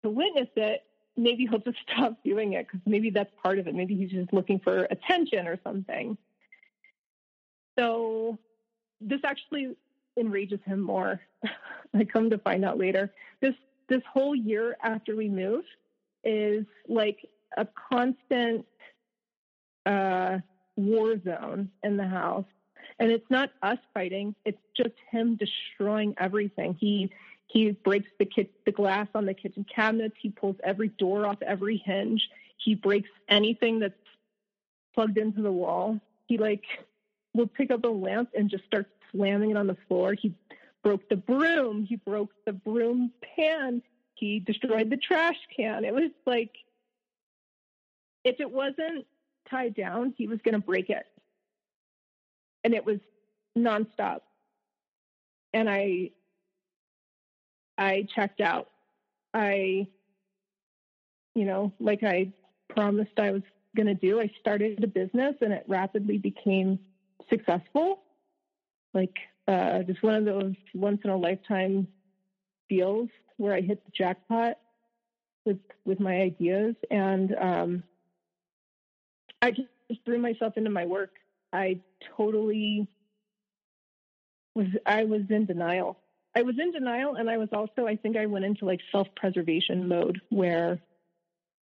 to witness it, maybe he'll just stop doing it because maybe that's part of it. Maybe he's just looking for attention or something. So this actually enrages him more. I come to find out later. This this whole year after we move is like a constant uh, war zone in the house. And it's not us fighting; it's just him destroying everything. He he breaks the ki- the glass on the kitchen cabinets. He pulls every door off every hinge. He breaks anything that's plugged into the wall. He like will pick up a lamp and just start slamming it on the floor. He broke the broom. He broke the broom pan. He destroyed the trash can. It was like, if it wasn't tied down, he was going to break it. And it was nonstop. And I, I checked out. I, you know, like I promised I was going to do, I started a business and it rapidly became successful. Like uh, just one of those once in a lifetime deals where I hit the jackpot with with my ideas, and um, I just, threw myself into my work. I totally was I was in denial. I was in denial, and I was also I think I went into like self preservation mode where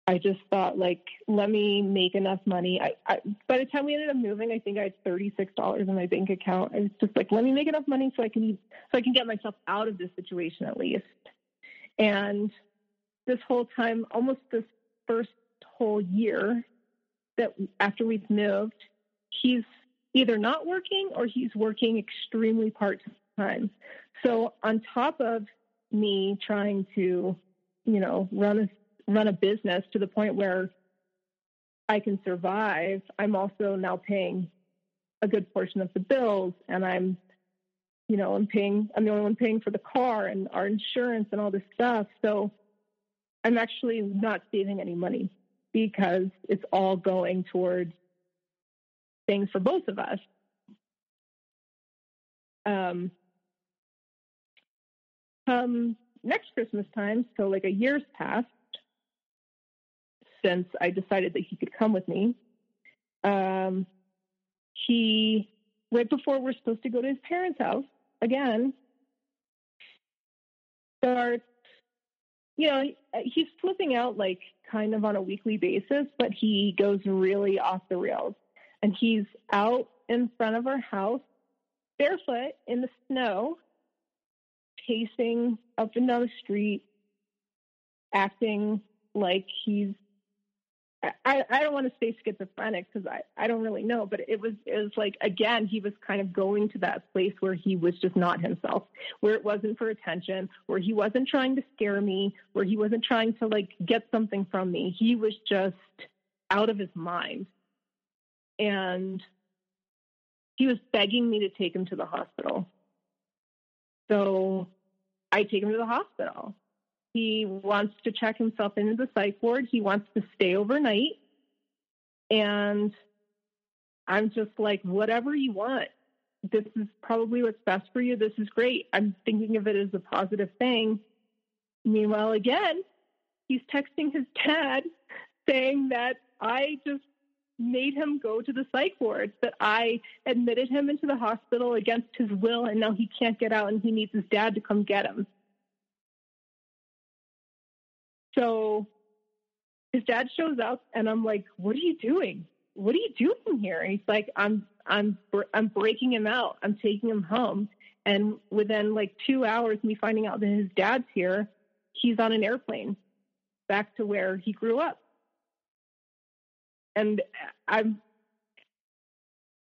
I just thought like, let me make enough money. I, I, by the time we ended up moving, I think I had thirty six dollars in my bank account. I was just like, let me make enough money so I can so I can get myself out of this situation at least. And this whole time, almost this first whole year that after we've moved, he's either not working or he's working extremely part time. So on top of me trying to, you know, run a run a business to the point where I can survive, I'm also now paying a good portion of the bills and I'm you know, I'm paying I'm the only one paying for the car and our insurance and all this stuff. So I'm actually not saving any money because it's all going towards things for both of us. Um, um, next Christmas time, so like a year's passed, since I decided that he could come with me. Um, he, right before we're supposed to go to his parents' house again, starts, you know, he's flipping out like kind of on a weekly basis, but he goes really off the rails. And he's out in front of our house, barefoot in the snow, pacing up and down the street, acting like he's I, I don't want to say schizophrenic because I, I don't really know, but it was it was like again he was kind of going to that place where he was just not himself, where it wasn't for attention, where he wasn't trying to scare me, where he wasn't trying to like get something from me. He was just out of his mind, and he was begging me to take him to the hospital. So I take him to the hospital. He wants to check himself into the psych ward. He wants to stay overnight. And I'm just like, whatever you want. This is probably what's best for you. This is great. I'm thinking of it as a positive thing. Meanwhile, again, he's texting his dad saying that I just made him go to the psych ward, that I admitted him into the hospital against his will, and now he can't get out and he needs his dad to come get him. So his dad shows up and I'm like, what are you doing? What are you doing here? And he's like, I'm, I'm, I'm breaking him out. I'm taking him home. And within like two hours, me finding out that his dad's here, he's on an airplane back to where he grew up. And I'm,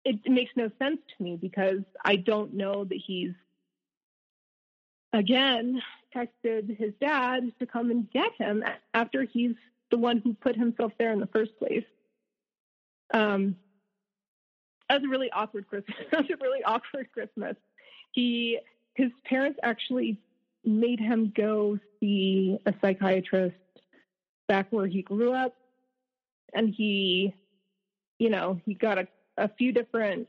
it makes no sense to me because I don't know that he's, again, texted his dad to come and get him after he's the one who put himself there in the first place. Um, that was a really awkward Christmas. that was a really awkward Christmas. He, his parents actually made him go see a psychiatrist back where he grew up. And he, you know, he got a, a few different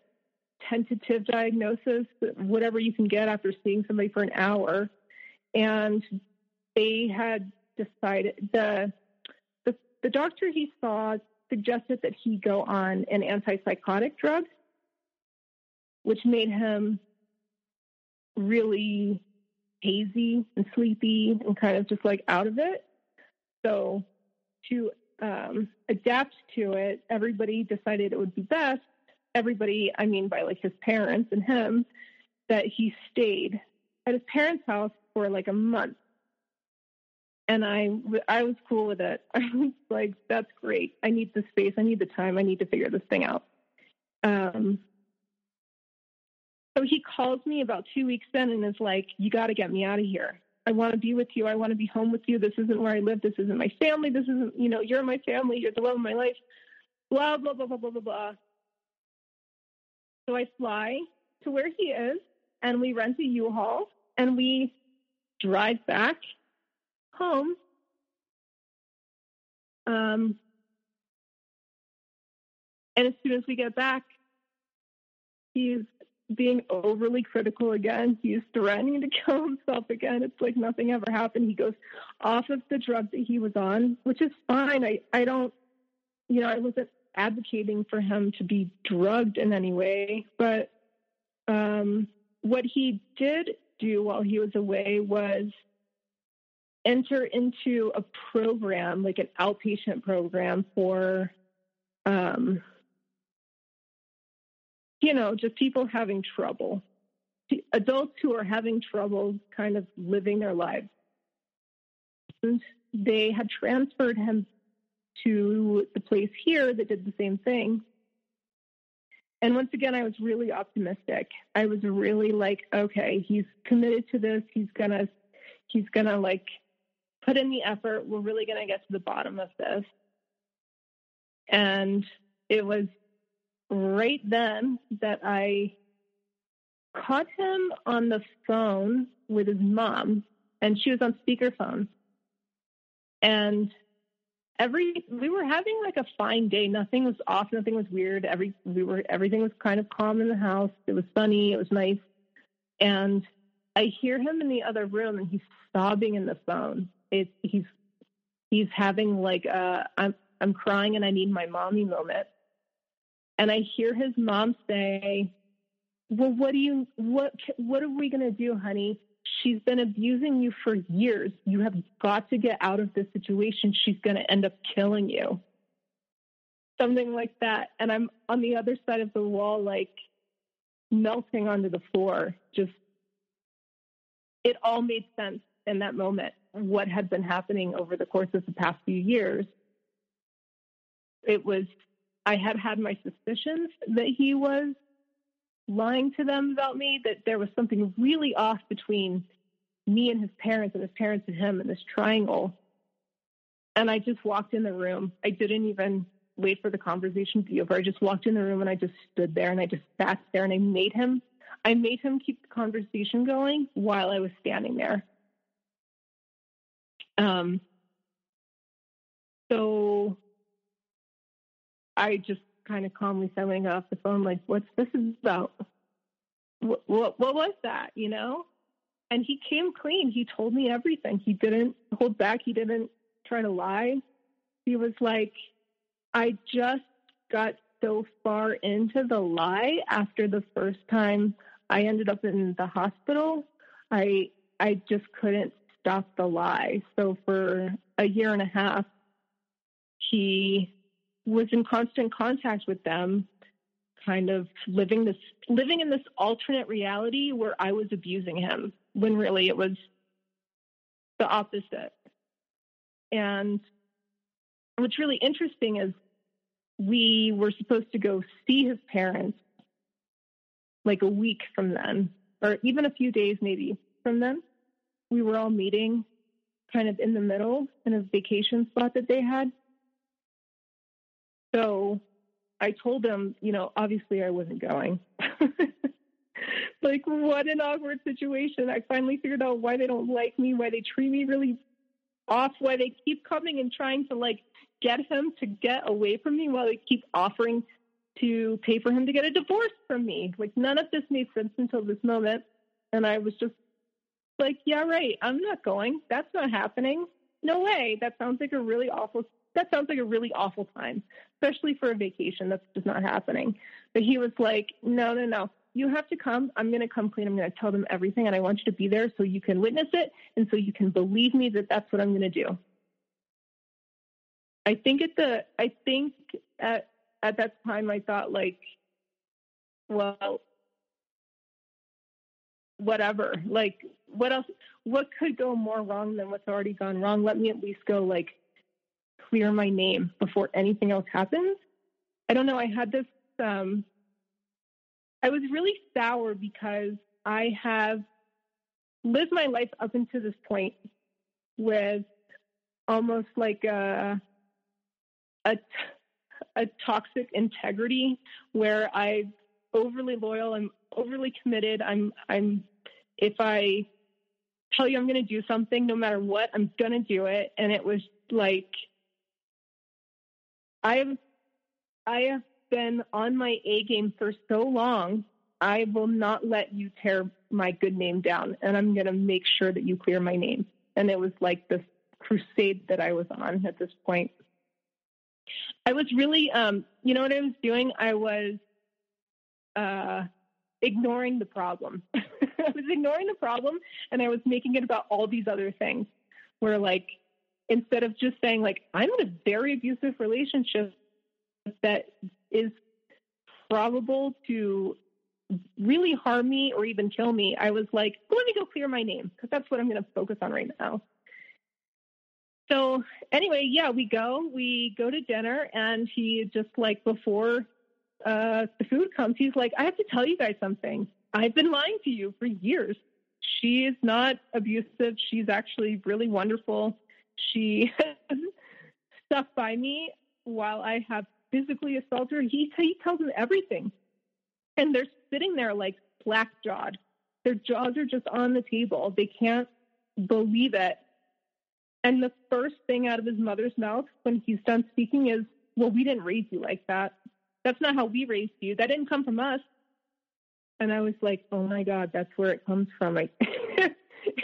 tentative diagnosis, whatever you can get after seeing somebody for an hour. And they had decided the the, the doctor he saw suggested that he go on an antipsychotic drug, which made him really hazy and sleepy and kind of just like out of it. So to um, adapt to it, everybody decided it would be best. Everybody, I mean, by like his parents and him, that he stayed at his parents' house for like a month. And I, I was cool with it. I was like, that's great. I need the space. I need the time. I need to figure this thing out. Um, so he calls me about two weeks in and is like, You got to get me out of here. I want to be with you. I want to be home with you. This isn't where I live. This isn't my family. This isn't, you know, you're my family. You're the love of my life. Blah, blah, blah, blah, blah, blah, blah. So I fly to where he is and we rent a U-Haul and we drive back home. Um, and as soon as we get back, he's being overly critical again. He's threatening to kill himself again. It's like nothing ever happened. He goes off of the drug that he was on, which is fine. I, I don't, you know, I wasn't advocating for him to be drugged in any way, but um, what he did do while he was away was enter into a program, like an outpatient program for um, you know, just people having trouble, adults who are having trouble kind of living their lives. And they had transferred him to the place here that did the same thing. And once again, I was really optimistic. I was really like, okay, he's committed to this. He's gonna, he's gonna like put in the effort. We're really gonna get to the bottom of this. And it was right then that I caught him on the phone with his mom, and she was on speakerphone. And every we were having like a fine day. Nothing was off. Nothing was weird. Every we were everything was kind of calm in the house. It was sunny. It was nice. And I hear him in the other room, and he's sobbing in the phone. It's he's he's having like a I'm I'm crying and I need my mommy moment and I hear his mom say, "Well, what do you what what are we to do, honey? She's been abusing you for years. You have got to get out of this situation. She's going to end up killing you." Something like that. And I'm on the other side of the wall like melting onto the floor. Just it all made sense in that moment what had been happening over the course of the past few years. It was I had had my suspicions that he was lying to them about me, that there was something really off between me and his parents and his parents and him in this triangle. And I just walked in the room. I didn't even wait for the conversation to be over. I just walked in the room and I just stood there and I just sat there and I made him I made him keep the conversation going while I was standing there. Um so I just kind of calmly said when I got off the phone, like, what's this about? What, what, what was that, you know? And he came clean. He told me everything. He didn't hold back. He didn't try to lie. He was like, I just got so far into the lie after the first time I ended up in the hospital. I I just couldn't stop the lie. So for a year and a half, he was in constant contact with them, kind of living this living in this alternate reality where I was abusing him when really it was the opposite. And what's really interesting is we were supposed to go see his parents like a week from then, or even a few days maybe from then. We were all meeting kind of in the middle in a vacation spot that they had. So I told them, you know, obviously I wasn't going. like, what an awkward situation. I finally figured out why they don't like me, why they treat me really off why they keep coming and trying to like get him to get away from me while they keep offering to pay for him to get a divorce from me. Like none of this made sense until this moment. And I was just like, yeah, right. I'm not going. That's not happening. No way. That sounds like a really awful that sounds like a really awful time, especially for a vacation. That's just not happening. But he was like, no, no, no. You have to come. I'm going to come clean. I'm going to tell them everything, and I want you to be there so you can witness it and so you can believe me that that's what I'm going to do. I think at the I think at at that time I thought like, well, whatever. Like, what else? What could go more wrong than what's already gone wrong? Let me at least go like clear my name before anything else happens. I don't know. I had this. Um, I was really sour because I have lived my life up until this point with almost like a a, a toxic integrity where I'm overly loyal. I'm overly committed. I'm I'm if I tell you I'm going to do something, no matter what, I'm going to do it. And it was like I have I have been on my A game for so long. I will not let you tear my good name down, and I'm going to make sure that you clear my name. And it was like this crusade that I was on at this point. I was really, um, you know what I was doing? I was uh, ignoring the problem. I was ignoring the problem, and I was making it about all these other things. Where like instead of just saying like I'm in a very abusive relationship that is probable to really harm me or even kill me, I was like, let me go clear my name because that's what I'm going to focus on right now. So anyway, yeah, we go, we go to dinner, and he just like before uh, the food comes, he's like, I have to tell you guys something. I've been lying to you for years. She is not abusive. She's actually really wonderful. She stuck by me while I have physically assaulted her. He, he tells them everything. And they're sitting there like black jawed. Their jaws are just on the table. They can't believe it. And the first thing out of his mother's mouth when he's done speaking is, Well, we didn't raise you like that. That's not how we raised you. That didn't come from us. And I was like, Oh my God, that's where it comes from. I, it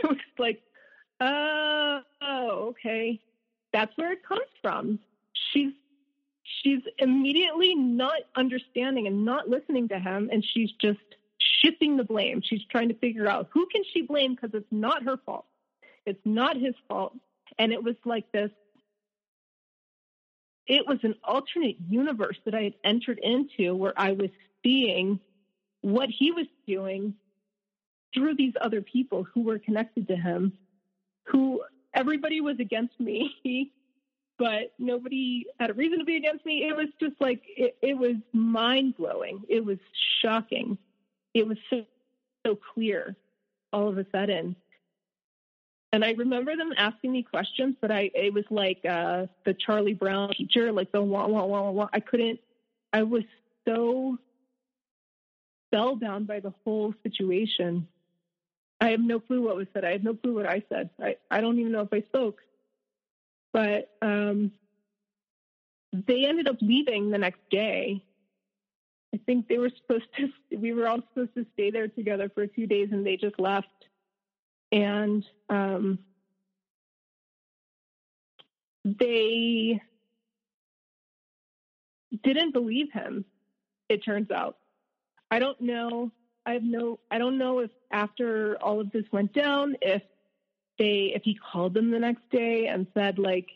was like, Oh, okay. That's where it comes from. She's she's immediately not understanding and not listening to him and she's just shifting the blame. She's trying to figure out who can she blame because it's not her fault. It's not his fault. And it was like this it was an alternate universe that I had entered into where I was seeing what he was doing through these other people who were connected to him, who everybody was against me, but nobody had a reason to be against me. It was just like, it, it was mind blowing. It was shocking. It was so, so clear all of a sudden. And I remember them asking me questions, but I it was like uh, the Charlie Brown teacher, like the wah wah wah wah. I couldn't. I was so spellbound by the whole situation. I have no clue what was said. I have no clue what I said. I, I don't even know if I spoke. But um, they ended up leaving the next day. I think they were supposed to. We were all supposed to stay there together for a few days, and they just left and um, they didn't believe him. It turns out. I don't know. I have no. I don't know if after all of this went down, if they, if he called them the next day and said like,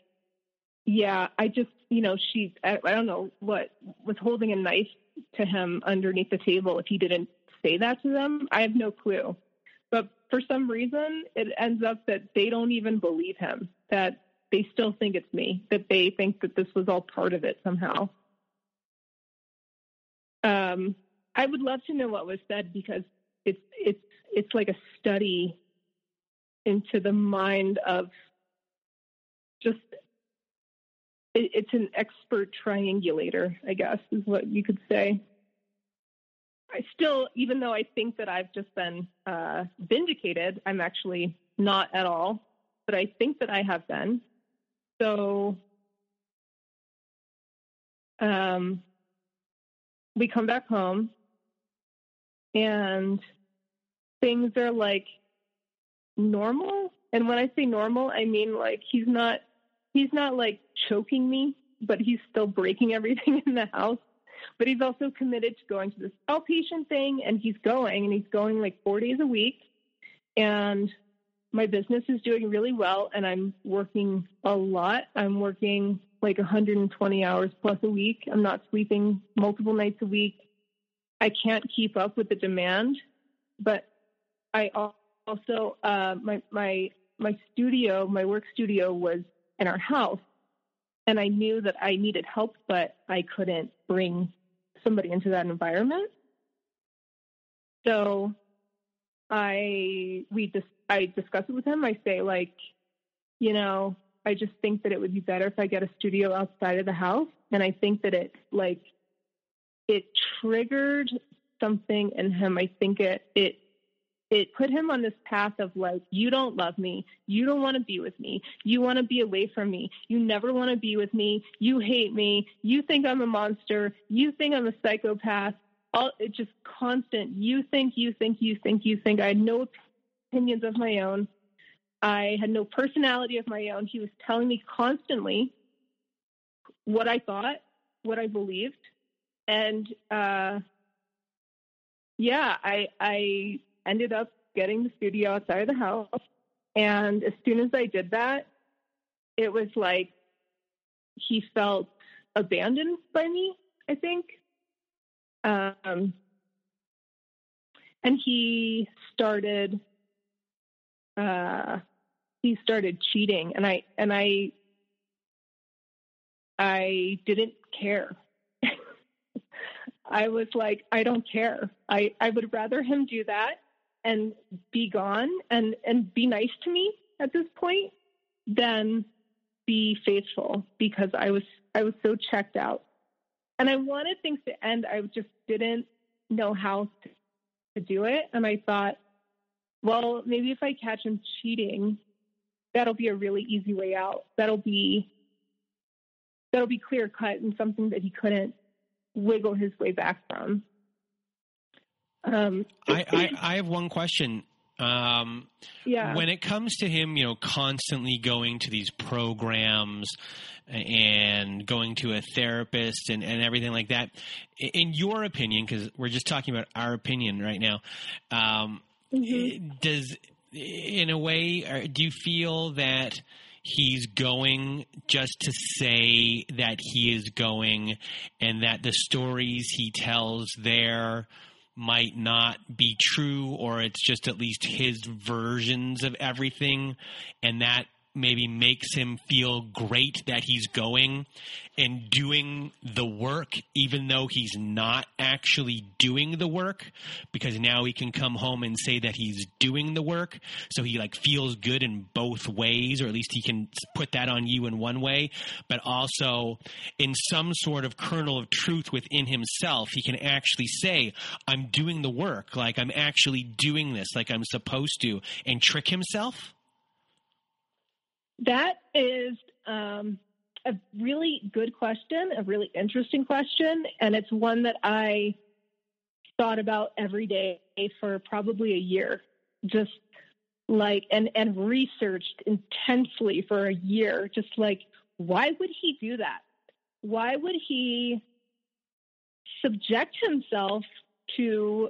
"Yeah, I just, you know, she, I, I don't know what was holding a knife to him underneath the table. If he didn't say that to them, I have no clue. But for some reason, it ends up that they don't even believe him, that they still think it's me, that they think that this was all part of it somehow. Um, I would love to know what was said because it's it's it's like a study into the mind of just it, it's an expert triangulator, I guess, is what you could say. I still, even though I think that I've just been uh, vindicated, I'm actually not at all. but I think that I have been. So um, we come back home and things are like normal. And when I say normal, I mean like he's not he's not like choking me, but he's still breaking everything in the house. But he's also committed to going to this outpatient thing and he's going and he's going like four days a week. And my business is doing really well and I'm working a lot. I'm working like 120 hours plus a week. I'm not sleeping multiple nights a week. I can't keep up with the demand, but I also uh, my my my studio, my work studio was in our house, and I knew that I needed help, but I couldn't bring somebody into that environment. So I we just I discuss it with him. I say like, you know, I just think that it would be better if I get a studio outside of the house. And I think that it like it triggered something in him. I think it it it put him on this path of like, you don't love me. You don't want to be with me. You want to be away from me. You never want to be with me. You hate me. You think I'm a monster. You think I'm a psychopath. All it's just constant. You think, you think, you think, you think. I had no opinions of my own. I had no personality of my own. He was telling me constantly what I thought, what I believed, and uh, yeah, I I ended up getting the studio outside of the house. And as soon as I did that, it was like he felt abandoned by me, I think. Um, and he started uh, he started cheating and I and I I didn't care. I was like, I don't care. I, I would rather him do that and be gone and, and be nice to me at this point than be faithful because I was I was so checked out. And I wanted things to end. I just didn't know how to, do it. And I thought, well, maybe if I catch him cheating, that'll be a really easy way out. That'll be that'll be clear cut and something that he couldn't wiggle his way back from.
Um, I, I, I have one question. Um,
yeah.
When it comes to him, you know, constantly going to these programs and going to a therapist and, and everything like that, in your opinion, because we're just talking about our opinion right now, um, mm-hmm. does in a way, do you feel that he's going just to say that he is going and that the stories he tells there might not be true or it's just at least his versions of everything. And that maybe makes him feel great that he's going and doing the work, even though he's not actually doing the work, because now he can come home and say that he's doing the work. So he like feels good in both ways, or at least he can put that on you in one way, but also in some sort of kernel of truth within himself, he can actually say, I'm doing the work, like I'm actually doing this, like I'm supposed to, and trick himself.
That is um, a really good question, a really interesting question, and it's one that I thought about every day for probably a year. Just like and and researched intensely for a year just like why would he do that why would he subject himself to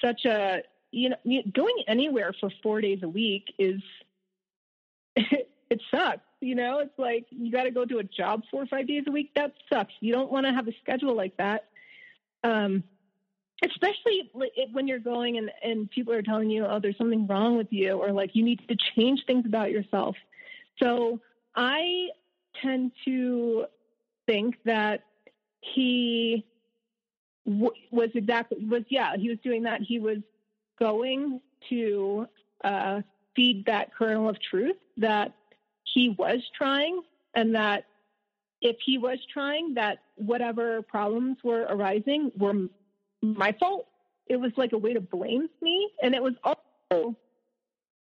such a you know going anywhere for 4 days a week is it sucks. You know, it's like you got to go to a job four or five days a week. That sucks. You don't want to have a schedule like that. Um, especially when you're going and, and people are telling you, oh, there's something wrong with you, or like you need to change things about yourself. So I tend to think that he w- was exactly was yeah he was doing that. He was going to uh, feed that kernel of truth that he was trying and that if he was trying, that whatever problems were arising were my fault. It was like a way to blame me. And it was also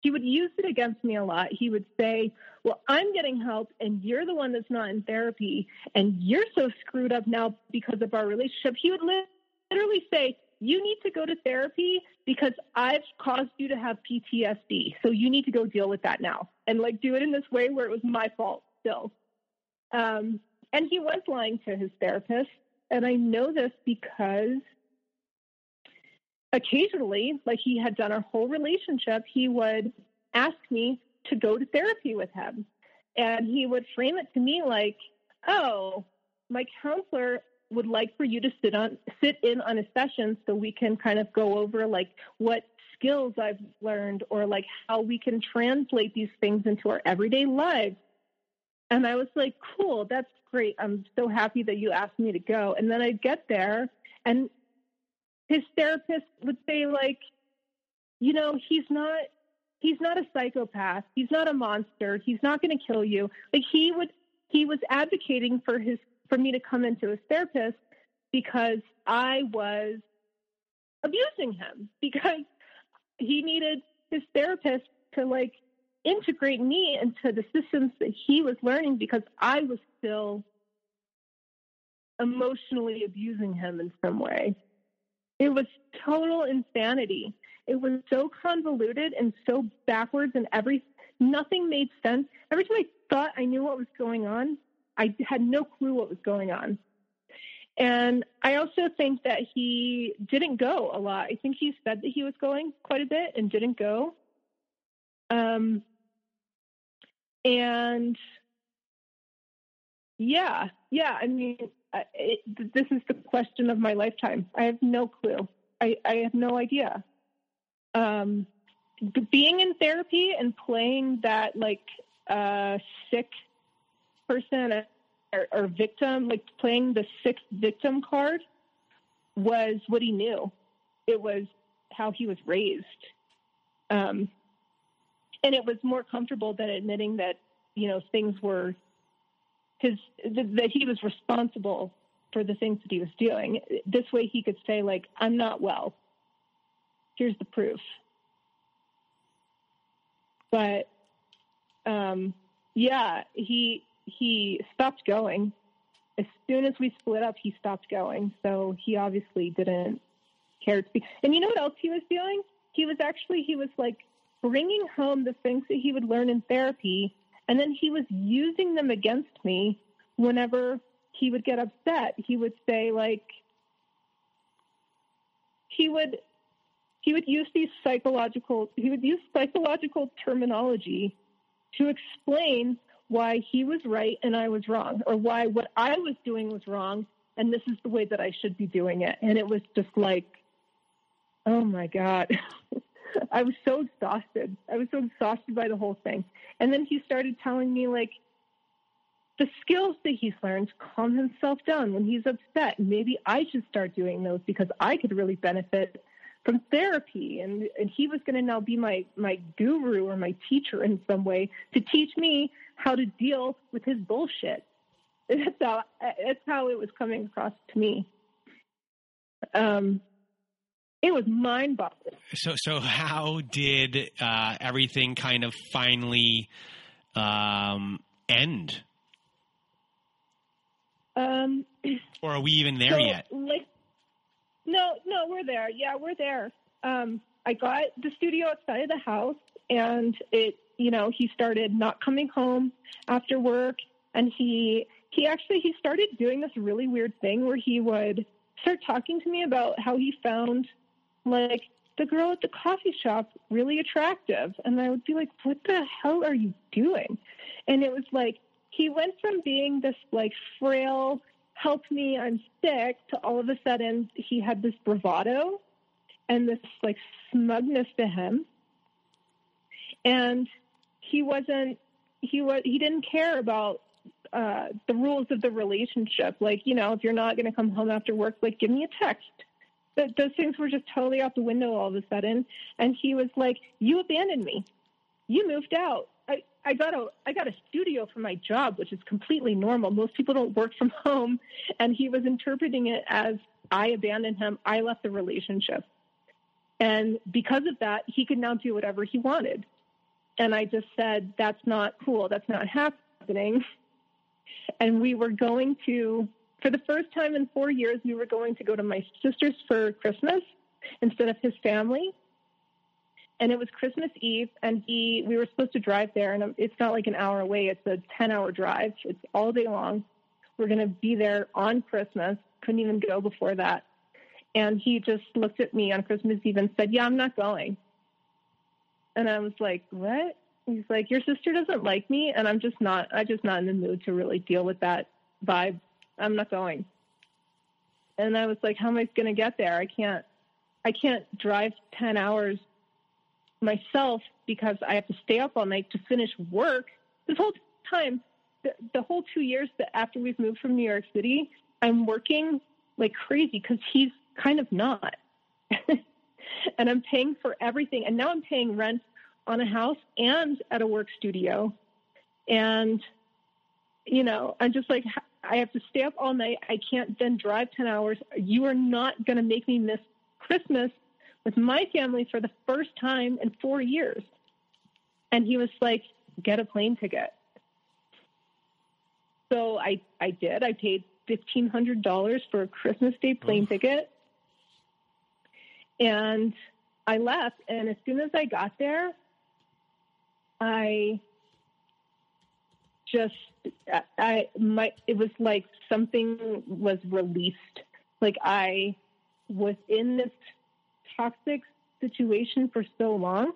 he would use it against me a lot. He would say, Well, I'm getting help and you're the one that's not in therapy and you're so screwed up now because of our relationship. He would literally say, You need to go to therapy because I've caused you to have PTSD. So you need to go deal with that now. And like do it in this way where it was my fault still. Um, and he was lying to his therapist. And I know this because occasionally, like he had done our whole relationship, he would ask me to go to therapy with him. And he would frame it to me like, oh, my counselor would like for you to sit on sit in on a session so we can kind of go over like what skills I've learned or like how we can translate these things into our everyday lives. And I was like, cool, that's great. I'm so happy that you asked me to go. And then I'd get there and his therapist would say like you know he's not he's not a psychopath he's not a monster he's not going to kill you like he would he was advocating for his for me to come into his therapist because i was abusing him because he needed his therapist to like integrate me into the systems that he was learning because i was still emotionally abusing him in some way it was total insanity. It was so convoluted and so backwards, and every nothing made sense. Every time I thought I knew what was going on, I had no clue what was going on. And I also think that he didn't go a lot. I think he said that he was going quite a bit and didn't go. Um, and yeah, yeah, I mean, it, this is the question of my lifetime. I have no clue. I, I have no idea. Um, being in therapy and playing that like uh, sick person or, or victim, like playing the sixth victim card, was what he knew. It was how he was raised. Um, and it was more comfortable than admitting that, you know, things were his that he was responsible for the things that he was doing. This way, he could say, like, "I'm not well. Here's the proof." But um, yeah, he he stopped going as soon as we split up. He stopped going, so he obviously didn't care to speak. And you know what else he was doing? He was actually he was like bringing home the things that he would learn in therapy and then he was using them against me whenever he would get upset. He would say, like, he would he would use these psychological he would use psychological terminology to explain why he was right and I was wrong, or why what I was doing was wrong and this is the way that I should be doing it. And it was just like, oh my God. I was so exhausted. I was so exhausted by the whole thing. And then he started telling me like the skills that he's learned to calm himself down when he's upset. Maybe I should start doing those because I could really benefit from therapy and and he was going to now be my my guru or my teacher in some way to teach me how to deal with his bullshit that's how that's how it was coming across to me um it was mind boggling.
So, so how did uh, everything kind of finally um, end?
Um,
or are we even there
so,
yet?
Like, no, no, we're there. Yeah, we're there. Um, I got the studio outside of the house, and it, you know, he started not coming home after work, and he he actually he started doing this really weird thing where he would start talking to me about how he found like the girl at the coffee shop really attractive. And I would be like, what the hell are you doing? And it was like, he went from being this like frail, help me, I'm sick, to all of a sudden he had this bravado and this like smugness to him. And he wasn't, he was, he didn't care about uh, the rules of the relationship. Like, you know, if you're not going to come home after work, like, give me a text that those things were just totally out the window all of a sudden. And he was like, "You abandoned me. You moved out. I, got a I got a studio for my job, which is completely normal. Most people don't work from home." And he was interpreting it as I abandoned him. I left the relationship. And because of that, he could now do whatever he wanted. And I just said, that's not cool. That's not happening. And we were going to, for the first time in four years, we were going to go to my sister's for Christmas instead of his family. And it was Christmas Eve, and he, we were supposed to drive there, and it's not like an hour away. It's a 10 hour drive. It's all day long. We're going to be there on Christmas. Couldn't even go before that. And he just looked at me on Christmas Eve and said, Yeah, I'm not going. And I was like, What? He's like, Your sister doesn't like me, and I'm just not, I'm just not in the mood to really deal with that vibe. I'm not going. And I was like, How am I going to get there? I can't, I can't drive 10 hours myself because I have to stay up all night to finish work. This whole time, the, the whole two years that after we've moved from New York City, I'm working like crazy because he's kind of not. and I'm paying for everything. And now I'm paying rent on a house and at a work studio. And, you know, I'm just like, I have to stay up all night. I can't then drive 10 hours. You are not going to make me miss Christmas with my family for the first time in four years. And he was like, get a plane ticket. So I, I did. I paid $1,500 for a Christmas Day plane ticket. And I left. And as soon as I got there, I just, I, my, it was like something was released. Like I was in this toxic situation for so long.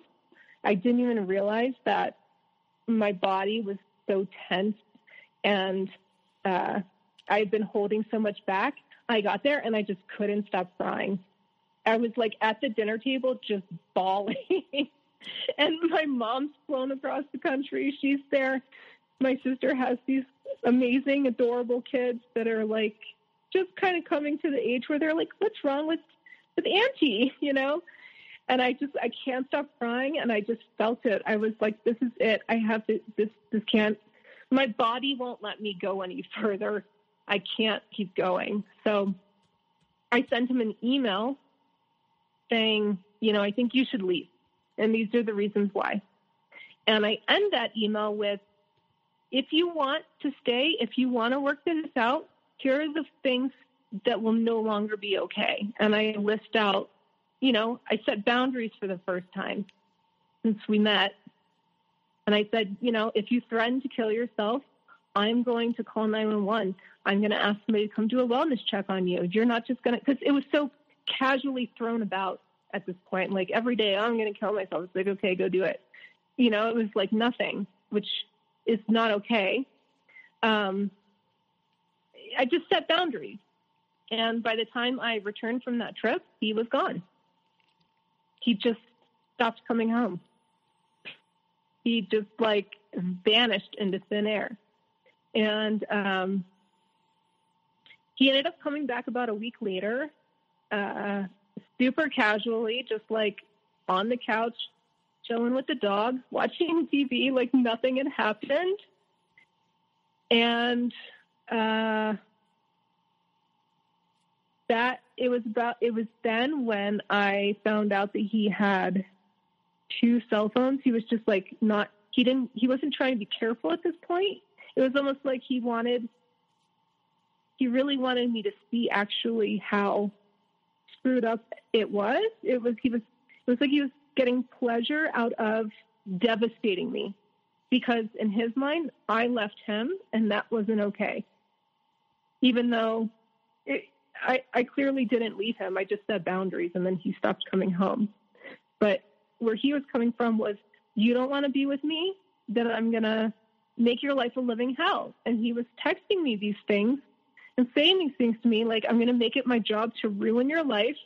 I didn't even realize that my body was so tense and uh, I had been holding so much back. I got there and I just couldn't stop crying. I was like at the dinner table just bawling. and my mom's flown across the country. She's there. My sister has these amazing, adorable kids that are like just kind of coming to the age where they're like, what's wrong with, with Auntie, you know? And I just, I can't stop crying. And I just felt it. I was like, this is it. I have to, this, this can't, my body won't let me go any further. I can't keep going. So I sent him an email saying, you know, I think you should leave. And these are the reasons why. And I end that email with, if you want to stay, if you want to work this out, here are the things that will no longer be okay. And I list out, you know, I set boundaries for the first time since we met. And I said, you know, if you threaten to kill yourself, I'm going to call 911. I'm going to ask somebody to come do a wellness check on you. You're not just going to, because it was so casually thrown about at this point. Like every day, oh, I'm going to kill myself. It's like, okay, go do it. You know, it was like nothing, which is not okay. Um, I just set boundaries. And by the time I returned from that trip, he was gone. He just stopped coming home. He just like vanished into thin air. And um, he ended up coming back about a week later, uh, super casually, just like on the couch, chilling with the dog, watching TV like nothing had happened. And uh, that it was about it was then when I found out that he had two cell phones. He was just like not he didn't he wasn't trying to be careful at this point. It was almost like he wanted he really wanted me to see actually how screwed up it was. It was he was it was like he was getting pleasure out of devastating me because in his mind I left him and that wasn't okay. Even though it, I, I clearly didn't leave him. I just set boundaries and then he stopped coming home. But where he was coming from was, you don't want to be with me, then I'm going to make your life a living hell. And he was texting me these things and saying these things to me like, I'm going to make it my job to ruin your life.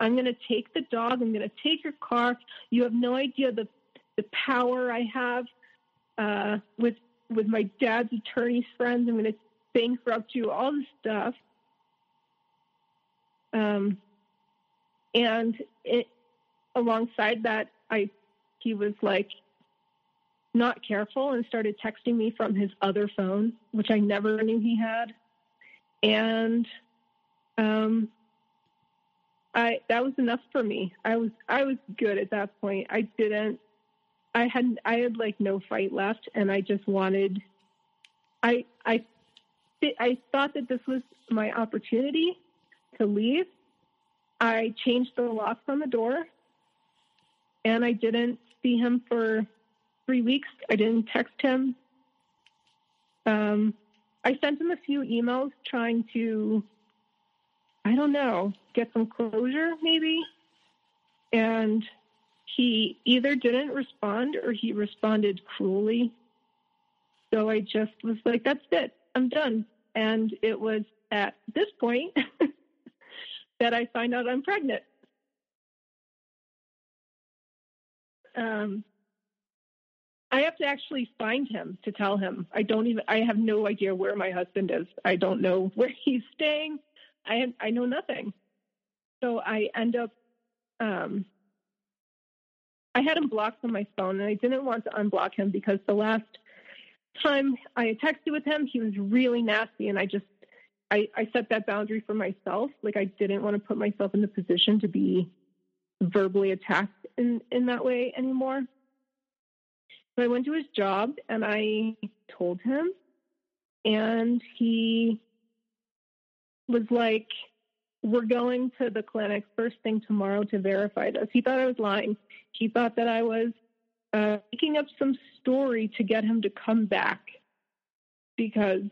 I'm going to take the dog. I'm going to take your car. You have no idea the, the power I have uh, with, with my dad's attorney's friends. I'm going to bankrupt you, all this stuff. Um, and it, alongside that, I he was like not careful and started texting me from his other phone, which I never knew he had. And um, I that was enough for me. I was I was good at that point. I didn't. I had I had like no fight left, and I just wanted. I I I thought that this was my opportunity to leave. I changed the locks on the door, and I didn't see him for three weeks. I didn't text him. Um, I sent him a few emails trying to, I don't know, get some closure maybe. And he either didn't respond or he responded cruelly. So I just was like, that's it, I'm done. And it was at this point that I find out I'm pregnant. Um, I have to actually find him to tell him. I don't even. I have no idea where my husband is. I don't know where he's staying. I I know nothing. So I end up. Um, I had him blocked on my phone, and I didn't want to unblock him because the last time I texted with him, he was really nasty, and I just I, I set that boundary for myself. Like I didn't want to put myself in the position to be verbally attacked in in that way anymore. So I went to his job and I told him, and he was like, We're going to the clinic first thing tomorrow to verify this. He thought I was lying. He thought that I was uh, making up some story to get him to come back because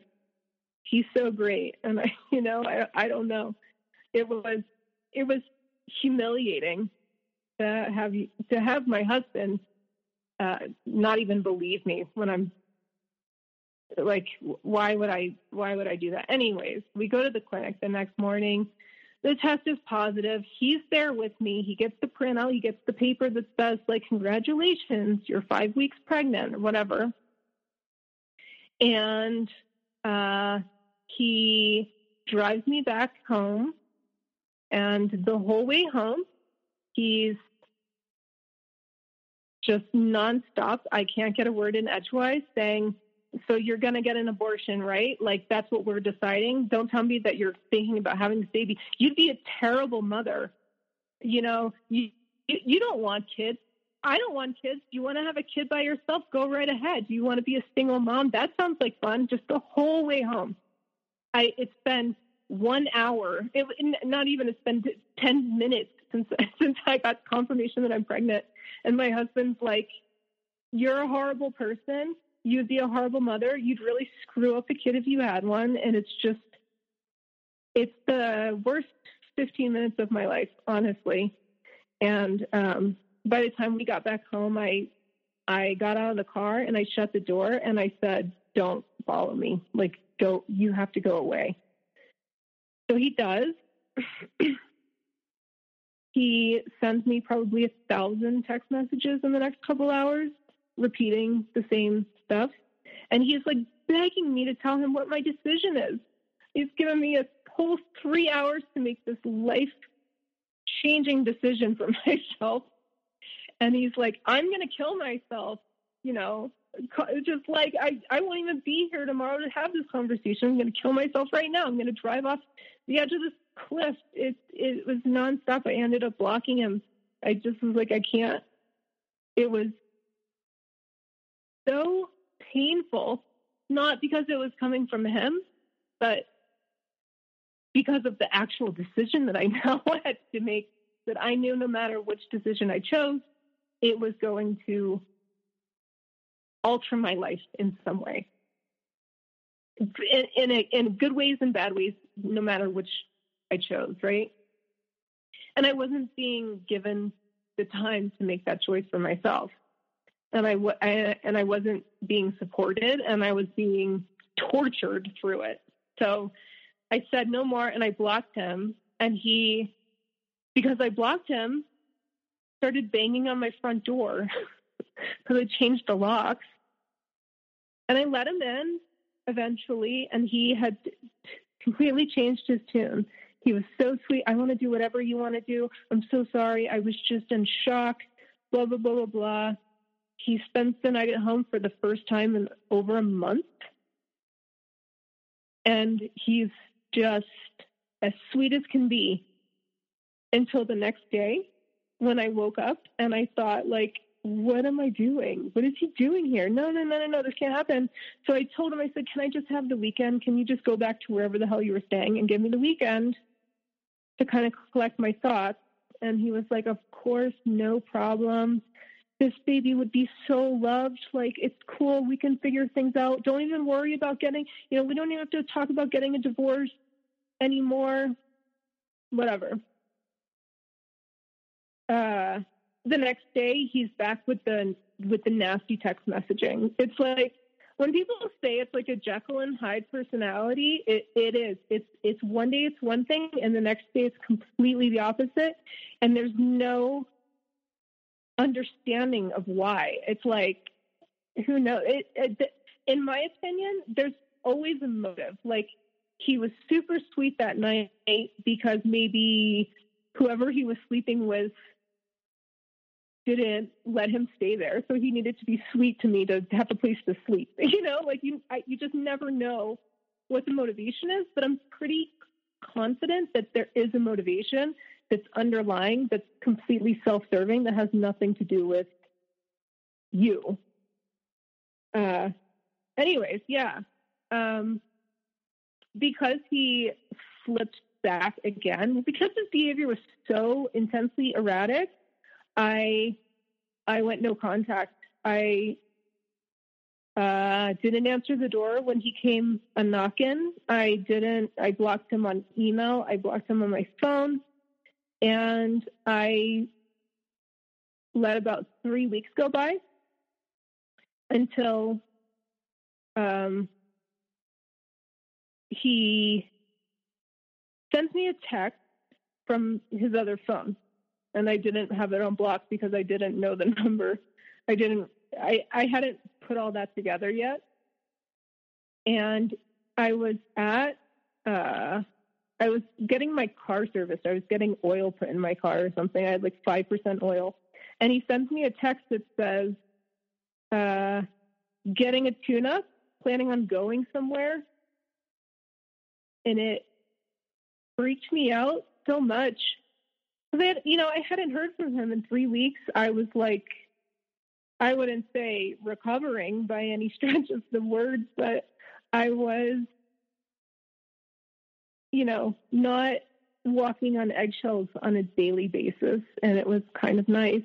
he's so great. And I, you know, I, I don't know. It was, it was humiliating to have to have my husband uh, not even believe me when I'm like, why would I, why would I do that? Anyways, we go to the clinic the next morning. The test is positive. He's there with me. He gets the printout. He gets the paper that says, like, congratulations, you're five weeks pregnant or whatever. And uh, he drives me back home. And the whole way home, he's just nonstop. I can't get a word in edgewise saying, so you're going to get an abortion, right? Like that's what we're deciding. Don't tell me that you're thinking about having this baby. You'd be a terrible mother. You know, you you don't want kids. I don't want kids. You want to have a kid by yourself? Go right ahead. You want to be a single mom? That sounds like fun. Just the whole way home. I it's been one hour. It not even. It's been ten minutes since since I got confirmation that I'm pregnant and my husband's like, You're a horrible person. You'd be a horrible mother. You'd really screw up a kid if you had one. And it's just, it's the worst 15 minutes of my life, honestly. And um, by the time we got back home, I, I got out of the car and I shut the door and I said, Don't follow me. Like, go, you have to go away. So he does. He sends me probably a thousand text messages in the next couple hours, repeating the same stuff. And he's like begging me to tell him what my decision is. He's given me a whole three hours to make this life changing decision for myself. And he's like, I'm going to kill myself, you know, just like I, I won't even be here tomorrow to have this conversation. I'm going to kill myself right now. I'm going to drive off the edge of this cliff. It it was nonstop. I ended up blocking him. I just was like, I can't. It was so painful, not because it was coming from him, but because of the actual decision that I now had to make. That I knew no matter which decision I chose, it was going to alter my life in some way. In, in, a, in good ways and bad ways, no matter which I chose, right? And I wasn't being given the time to make that choice for myself. And I, I and I wasn't being supported and I was being tortured through it. So I said no more and I blocked him and he because I blocked him started banging on my front door because I changed the locks. And I let him in eventually and he had completely changed his tune. He was so sweet. I want to do whatever you want to do. I'm so sorry. I was just in shock. Blah, blah, blah, blah, blah. He spends the night at home for the first time in over a month. And he's just as sweet as can be until the next day when I woke up and I thought, like, what am I doing? What is he doing here? No, no, no, no, no, this can't happen. So I told him, I said, can I just have the weekend? Can you just go back to wherever the hell you were staying and give me the weekend to kind of collect my thoughts? And he was like, of course, no problem. This baby would be so loved. Like, it's cool. We can figure things out. Don't even worry about getting, you know, we don't even have to talk about getting a divorce anymore. Whatever. Uh, the next day he's back with the with the nasty text messaging. It's like when people say it's like a Jekyll and Hyde personality, it, it is. It's it's one day it's one thing and the next day it's completely the opposite. And there's no understanding of why. It's like who knows? It, it, in my opinion, there's always a motive. Like he was super sweet that night because maybe whoever he was sleeping with didn't let him stay there. So he needed to be sweet to me to have a place to sleep. You know, like you, I, you just never know what the motivation is, but I'm pretty confident that there is a motivation that's underlying, that's completely self serving, that has nothing to do with you. Uh, anyways, yeah. Um, because he flipped back again, because his behavior was so intensely erratic, I I went no contact. I uh, didn't answer the door when he came a knocking. I didn't. I blocked him on email. I blocked him on my phone, and I let about three weeks go by until um, he sends me a text from his other phone and I didn't have it on block because I didn't know the number. I didn't I, I hadn't put all that together yet. And I was at uh I was getting my car serviced. I was getting oil put in my car or something. I had like five percent oil. And he sends me a text that says, uh, getting a tune up, planning on going somewhere. And it freaked me out so much you know, I hadn't heard from him in three weeks. I was like, I wouldn't say recovering by any stretch of the words, but I was, you know, not walking on eggshells on a daily basis, and it was kind of nice.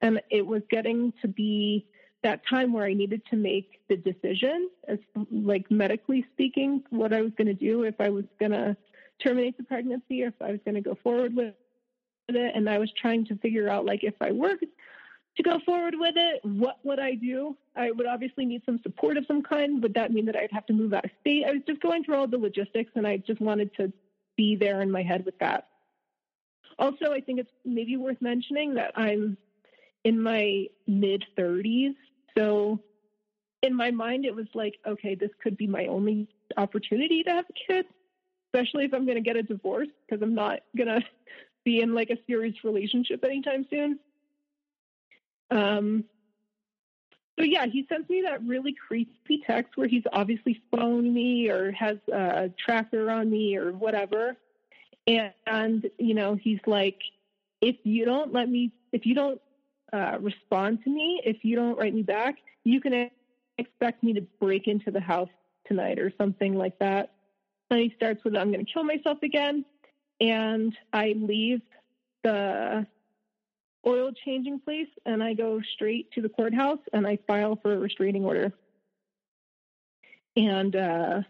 And it was getting to be that time where I needed to make the decision, as like medically speaking, what I was going to do if I was going to terminate the pregnancy or if I was going to go forward with it and I was trying to figure out like if I worked to go forward with it, what would I do? I would obviously need some support of some kind. Would that mean that I'd have to move out of state? I was just going through all the logistics and I just wanted to be there in my head with that. Also, I think it's maybe worth mentioning that I'm in my mid 30s. So in my mind, it was like, okay, this could be my only opportunity to have a kid, especially if I'm going to get a divorce because I'm not going to be in like a serious relationship anytime soon. Um, so yeah, he sends me that really creepy text where he's obviously following me or has a tracker on me or whatever. And, and you know, he's like, if you don't let me, if you don't uh, respond to me, if you don't write me back, you can expect me to break into the house tonight or something like that. And he starts with, I'm going to kill myself again and I leave the oil changing place and I go straight to the courthouse and I file for a restraining order. And uh,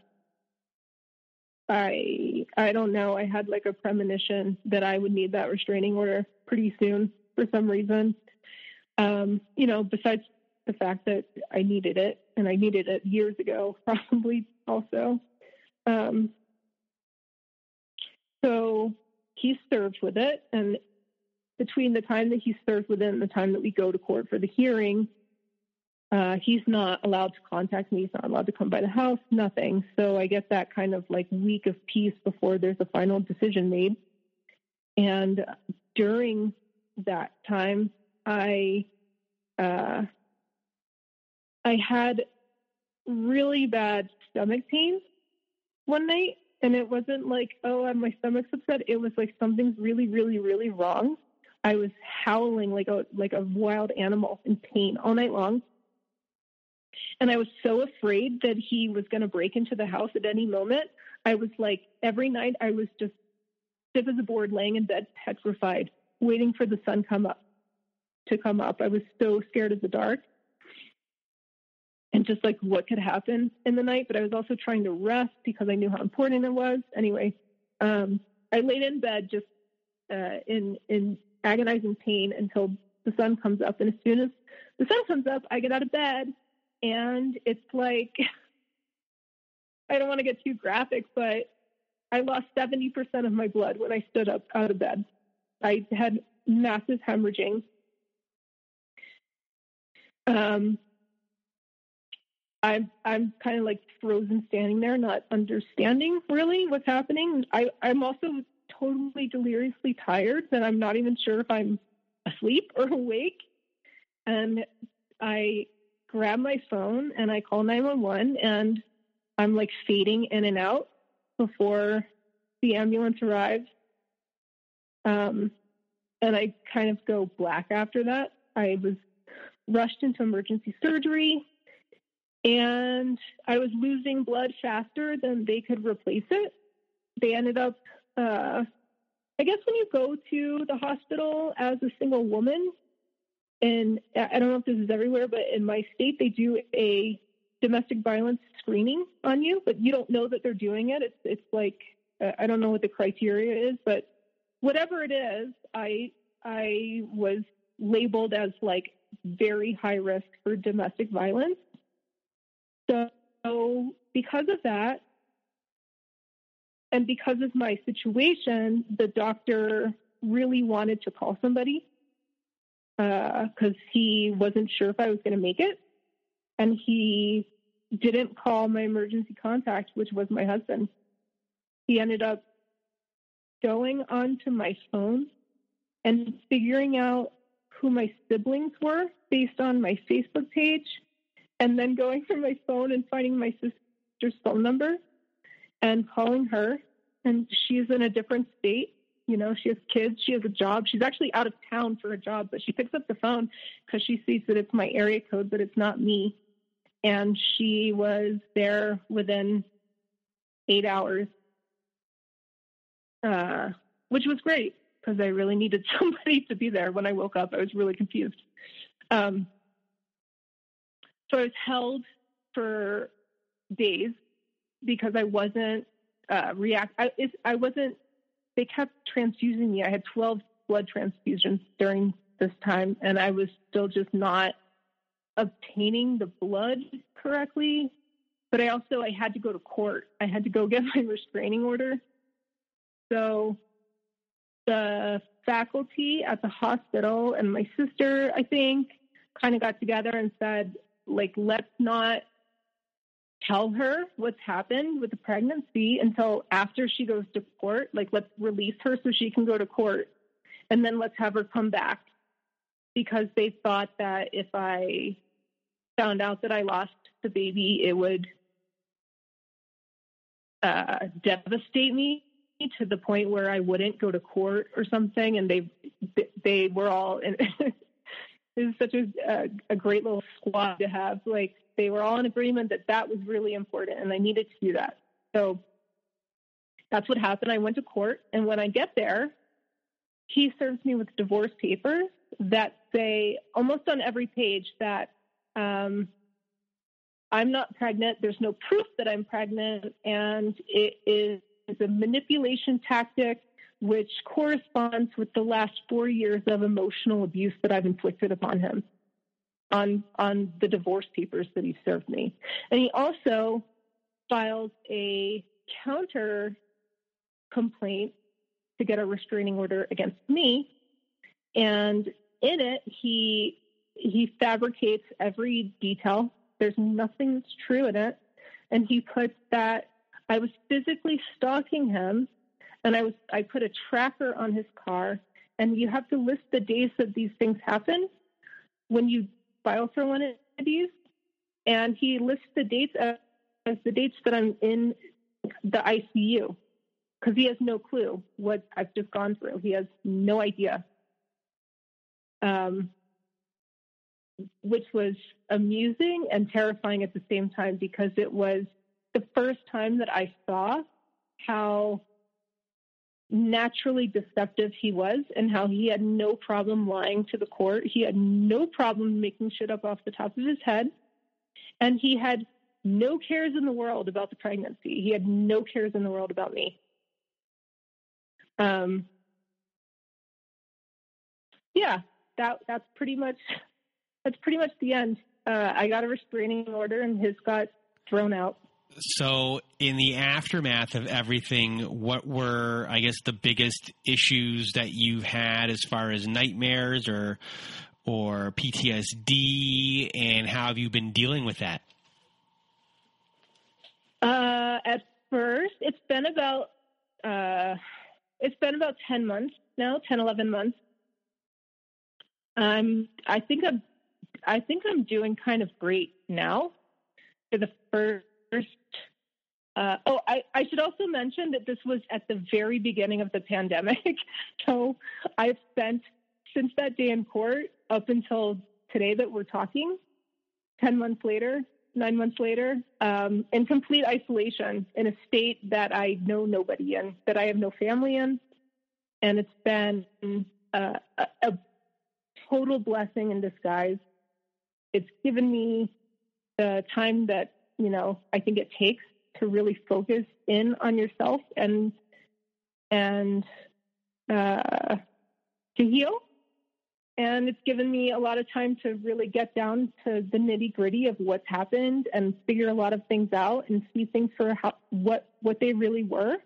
I I don't know. I had like a premonition that I would need that restraining order pretty soon for some reason. Um, you know, besides the fact that I needed it and I needed it years ago, probably also. Um, so he served with it. And between the time that he served with it and the time that we go to court for the hearing, uh, he's not allowed to contact me. He's not allowed to come by the house, nothing. So I get that kind of like week of peace before there's a final decision made. And during that time, I uh, I had really bad stomach pain one night, and it wasn't like oh my stomach's upset it was like something's really really really wrong I was howling like a like a wild animal in pain all night long. And I was so afraid that he was going to break into the house at any moment. I was like every night I was just stiff as a board, laying in bed, petrified, waiting for the sun come up to come up. I was so scared of the dark and just like what could happen in the night. But I was also trying to rest because I knew how important it was. Anyway, um, I laid in bed just uh, in in agonizing pain until the sun comes up. And as soon as the sun comes up, I get out of bed, and it's like I don't want to get too graphic, but I lost 70% of my blood when I stood up out of bed. I had massive hemorrhaging. Um, I'm I'm kind of like frozen standing there, not understanding really what's happening. I, I'm also totally deliriously tired that I'm not even sure if I'm asleep or awake. And I grab my phone and I call 911 and I'm like fading in and out before the ambulance arrives. Um, and I kind of go black after that. I was rushed into emergency surgery and I was losing blood faster than they could replace it. They ended up, uh, I guess, when you go to the hospital as a single woman, and I don't know if this is everywhere, but in my state, they do a domestic violence screening on you, but you don't know that they're doing it. It's it's like uh, I don't know what the criteria is, but whatever it is, I I was labeled as like very high risk for domestic violence. So because of that, and because of my situation, the doctor really wanted to call somebody because uh, he wasn't sure if I was going to make it. And he didn't call my emergency contact, which was my husband. He ended up going onto my phone and figuring out who my siblings were based on my Facebook page, and then going through my phone and finding my sister's phone number and calling her. And she's in a different state. You know, she has kids, she has a job. She's actually out of town for a job, but she picks up the phone because she sees that it's my area code, but it's not me and she was there within eight hours, uh, which was great because I really needed somebody to be there when I woke up. I was really confused. Um, so I was held for days because I wasn't uh, react. I, I wasn't. They kept transfusing me. I had 12 blood transfusions during this time, and I was still just not obtaining the blood correctly, but I also I had to go to court. I had to go get my restraining order. So the faculty at the hospital and my sister, I think, kind of got together and said, like, let's not tell her what's happened with the pregnancy until after she goes to court. Like, let's release her so she can go to court. And then let's have her come back because they thought that if I found out that I lost the baby, it would uh, devastate me to the point where I wouldn't go to court or something. And they they were all in, it was such a, a a great little squad to have. Like they were all in agreement that that was really important, and I needed to do that. So that's what happened. I went to court, and when I get there, he serves me with divorce papers that say almost on every page that um, I'm not pregnant. There's no proof that I'm pregnant, and it is a manipulation tactic which corresponds with the last four years of emotional abuse that I've inflicted upon him on on the divorce papers that he served me. And he also filed a counter complaint to get a restraining order against me. And in it, he he fabricates every detail. There's nothing that's true in it. And he puts that I was physically stalking him and I was I put a tracker on his car and you have to list the days that these things happen when you file for one of these. And he lists the dates as, the dates that I'm in the ICU because he has no clue what I've just gone through. He has no idea um, which was amusing and terrifying at the same time because it was the first time that I saw how naturally deceptive he was and how he had no problem lying to the court. He had no problem making shit up off the top of his head. And he had no cares in the world about the pregnancy. He had no cares in the world about me. Um, yeah, that that's pretty much that's pretty much the end. Uh, I got a restraining order, and his got thrown out.
So, in the aftermath of everything, what were, I guess, the biggest issues that you've had as far as nightmares or or PTSD, and how have you been dealing with that?
Uh, at first, it's been about uh, it's been about ten months now, 10, 11 months. Um, I think I'm I think I'm doing kind of great now. For the first uh, oh, I, I, should also mention that this was at the very beginning of the pandemic. so I've spent since that day in court up until today that we're talking, 10 months later, nine months later, um, in complete isolation in a state that I know nobody in, that I have no family in. And it's been uh, a, a total blessing in disguise. It's given me the time that, you know, I think it takes to really focus in on yourself and and uh, to heal. And it's given me a lot of time to really get down to the nitty gritty of what's happened and figure a lot of things out and see things for how, what what they really were.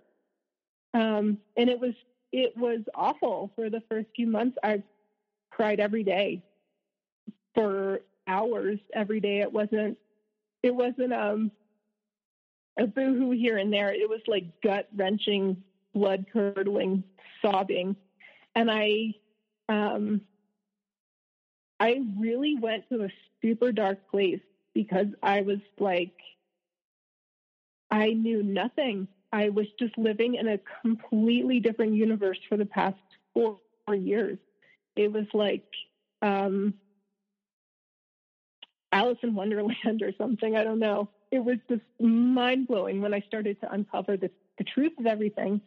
Um, and it was it was awful for the first few months. I cried every day for hours every day. It wasn't it wasn't um a boohoo here and there. It was like gut wrenching, blood curdling sobbing. And I, um, I really went to a super dark place because I was like, I knew nothing. I was just living in a completely different universe for the past four, four years. It was like um, Alice in Wonderland or something. I don't know it was just mind blowing when I started to uncover the, the truth of everything.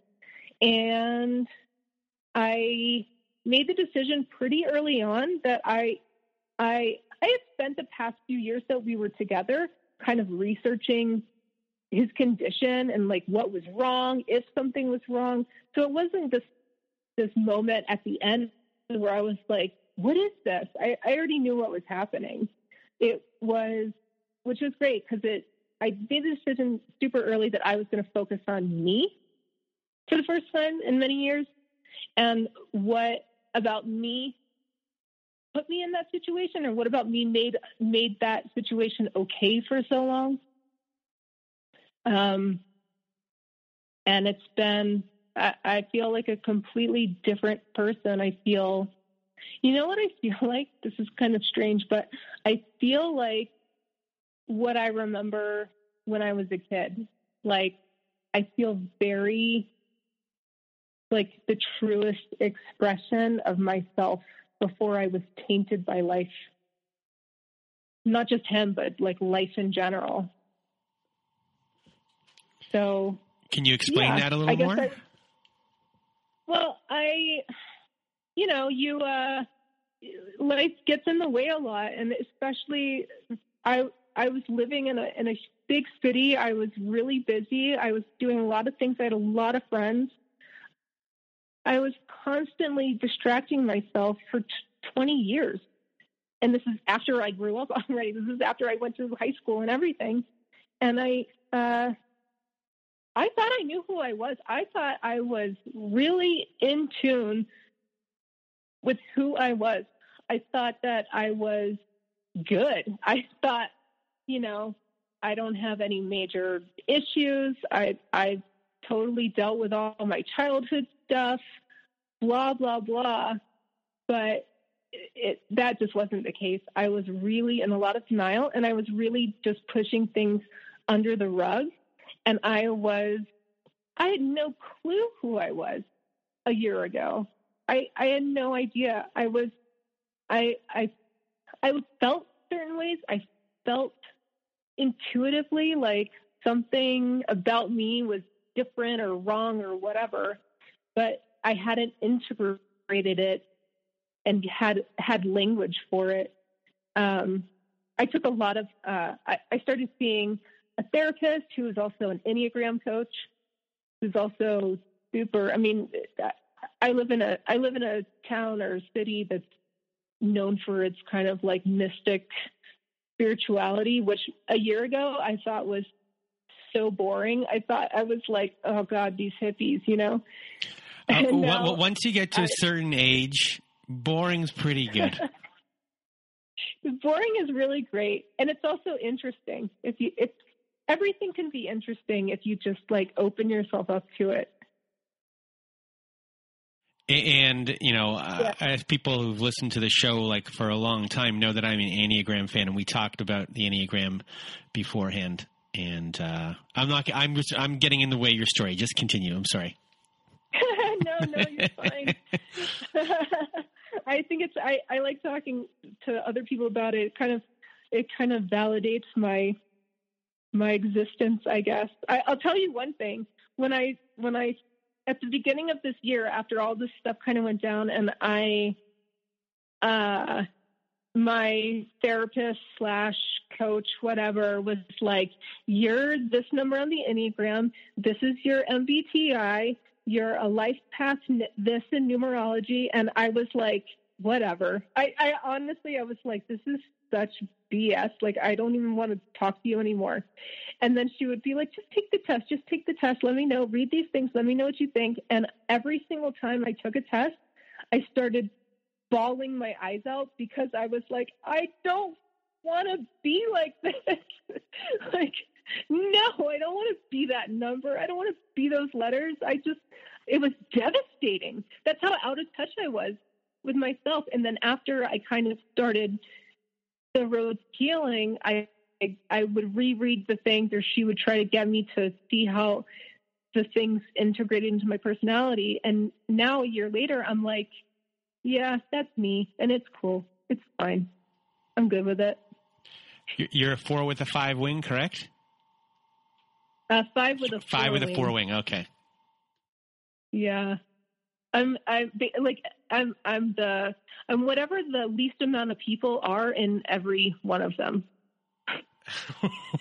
And I made the decision pretty early on that I I I had spent the past few years that we were together kind of researching his condition and like what was wrong, if something was wrong. So it wasn't this this moment at the end where I was like, what is this? I, I already knew what was happening. It was which was great because it I made the decision super early that I was going to focus on me for the first time in many years, and what about me put me in that situation, or what about me made made that situation okay for so long. Um, and it's been I, I feel like a completely different person. I feel, you know what I feel like? This is kind of strange, but I feel like what I remember when I was a kid. Like, I feel very like the truest expression of myself before I was tainted by life. Not just him, but like life in general. So,
can you explain
yeah,
that a little more? I,
well, I, you know, you, uh, life gets in the way a lot, and especially I I was living in a in a big city. I was really busy. I was doing a lot of things. I had a lot of friends. I was constantly distracting myself for t- 20 years. And this is after I grew up already. This is after I went through high school and everything. And I uh I thought I knew who I was. I thought I was really in tune with who I was. I thought that I was good. I thought you know, I don't have any major issues. I I've totally dealt with all my childhood stuff, blah blah blah. But it, it, that just wasn't the case. I was really in a lot of denial, and I was really just pushing things under the rug. And I was, I had no clue who I was a year ago. I I had no idea. I was I I I felt certain ways. I felt intuitively like something about me was different or wrong or whatever, but I hadn't integrated it and had had language for it. Um, I took a lot of. Uh, I, I started seeing a therapist who was also an Enneagram coach, who's also super. I mean, I live in a I live in a town or city that's known for its kind of like mystic spirituality, which a year ago I thought was so boring. I thought I was like, oh god, these hippies, you know.
Uh, now, once you get to I, a certain age, boring's pretty good.
boring is really great, and it's also interesting. If you, it's everything can be interesting if you just like open yourself up to it.
And you know, uh, yeah. as people who've listened to the show like for a long time know that I'm an Enneagram fan, and we talked about the Enneagram beforehand. And uh, I'm not. I'm just. I'm getting in the way of your story. Just continue. I'm sorry.
no, no, you're fine. I think it's. I, I like talking to other people about it. it. Kind of, it kind of validates my my existence. I guess. I, I'll tell you one thing. When I when I at the beginning of this year, after all this stuff kind of went down, and I, uh, my therapist slash coach, whatever, was like, "You're this number on the Enneagram. This is your MBTI. You're a life path. This in numerology." And I was like, "Whatever." I, I honestly, I was like, "This is such BS. Like, I don't even want to talk to you anymore. And then she would be like, just take the test, just take the test. Let me know, read these things, let me know what you think. And every single time I took a test, I started bawling my eyes out because I was like, I don't want to be like this. like, no, I don't want to be that number. I don't want to be those letters. I just, it was devastating. That's how out of touch I was with myself. And then after I kind of started the roads healing, I, I, would reread the things, or she would try to get me to see how the things integrated into my personality. And now a year later, I'm like, yeah, that's me, and it's cool. It's fine. I'm good with it.
You're a four with a five wing, correct?
Uh, five with a
five with wing. a four wing. Okay.
Yeah. I'm I like I'm I'm the I'm whatever the least amount of people are in every one of them.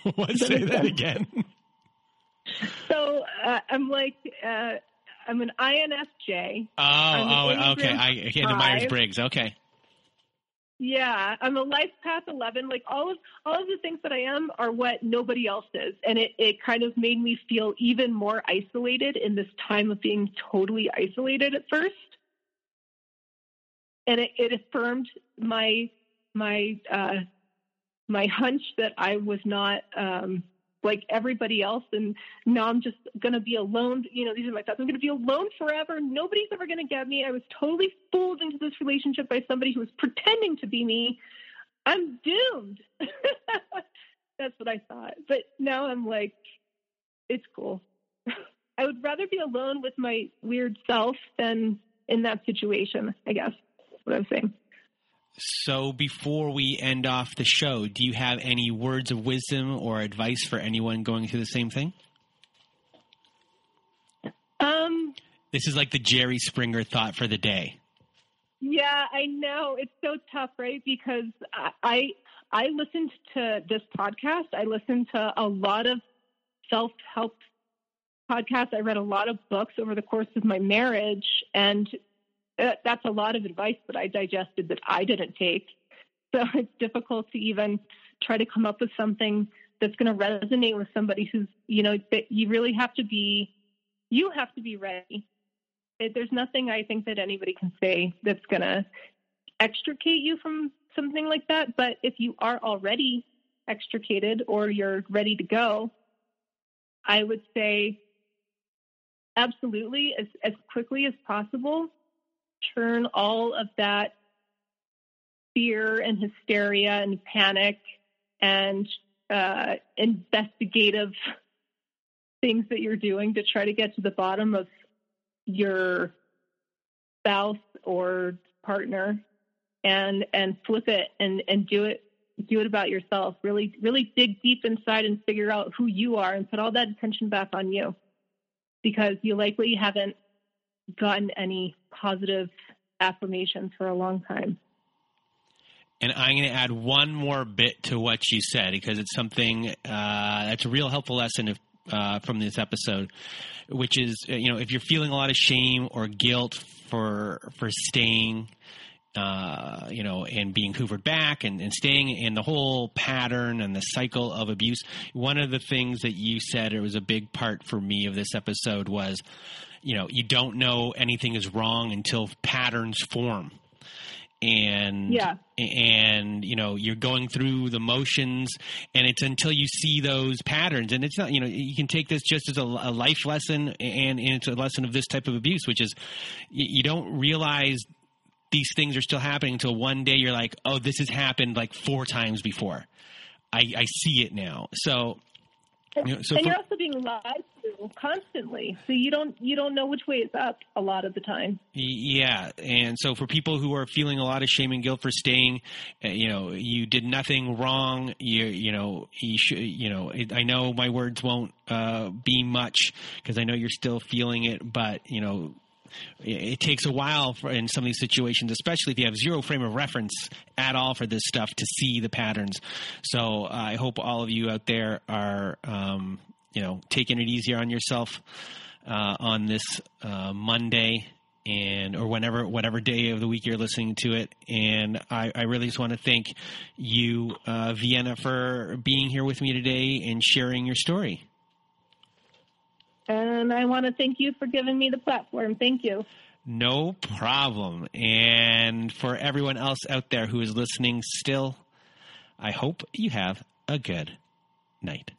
what say that again?
So uh, I'm like uh, I'm an INFJ.
Oh, oh, okay. I the Myers Briggs. Okay.
Yeah, I'm a life path 11. Like all of all of the things that I am are what nobody else is, and it it kind of made me feel even more isolated in this time of being totally isolated at first. And it, it affirmed my my uh, my hunch that I was not um, like everybody else. And now I'm just going to be alone. You know, these are my thoughts. I'm going to be alone forever. Nobody's ever going to get me. I was totally fooled into this relationship by somebody who was pretending to be me. I'm doomed. That's what I thought. But now I'm like, it's cool. I would rather be alone with my weird self than in that situation, I guess. What I'm saying.
So, before we end off the show, do you have any words of wisdom or advice for anyone going through the same thing?
Um,
this is like the Jerry Springer thought for the day.
Yeah, I know it's so tough, right? Because I I listened to this podcast. I listened to a lot of self help podcasts. I read a lot of books over the course of my marriage, and Uh, that's a lot of advice that I digested that I didn't take. So it's difficult to even try to come up with something that's going to resonate with somebody who's, you know, that you really have to be, you have to be ready. It, there's nothing I think that anybody can say that's going to extricate you from something like that. But if you are already extricated or you're ready to go, I would say absolutely as, as quickly as possible turn all of that fear and hysteria and panic and uh, investigative things that you're doing to try to get to the bottom of your spouse or partner and and flip it and and do it do it about yourself. Really really dig deep inside and figure out who you are and put all that attention back on you because you likely haven't gotten any positive affirmations for a long time.
And I'm going to add one more bit to what you said because it's something uh, that's a real helpful lesson if, uh, from this episode, which is you know if you're feeling a lot of shame or guilt for for staying, uh, you know, and being hoovered back and, and staying in the whole pattern and the cycle of abuse. One of the things that you said, it was a big part for me of this episode was, you know, you don't know anything is wrong until patterns form. And
yeah.
and you know you're going through the motions and it's until you see those patterns. And it's not you know you can take this just as a, a life lesson and, and, it's a lesson of this type of abuse which is you, you don't realize these things are still happening until one day you're like oh this has happened like four times before. I i see it now. So
you know, so and for, you're also being lied to constantly, so you don't you don't know which way is up a lot of the time.
Yeah, and so for people who are feeling a lot of shame and guilt for staying, uh, you know, you did nothing wrong. You you know you should you know I know my words won't uh, be much because I know you're still feeling it, but you know it takes a while for, in some of these situations, especially if you have zero frame of reference at all for this stuff to see the patterns. So uh, I hope all of you out there are, um, you know, taking it easier on yourself uh, on this uh, Monday and or whenever whatever day of the week you're listening to it. And I, I really just want to thank you, uh, Vienna, for being here with me today and sharing your story.
And I want to thank you for giving me the platform. Thank you.
No problem. And for everyone else out there who is listening still, I hope you have a good night.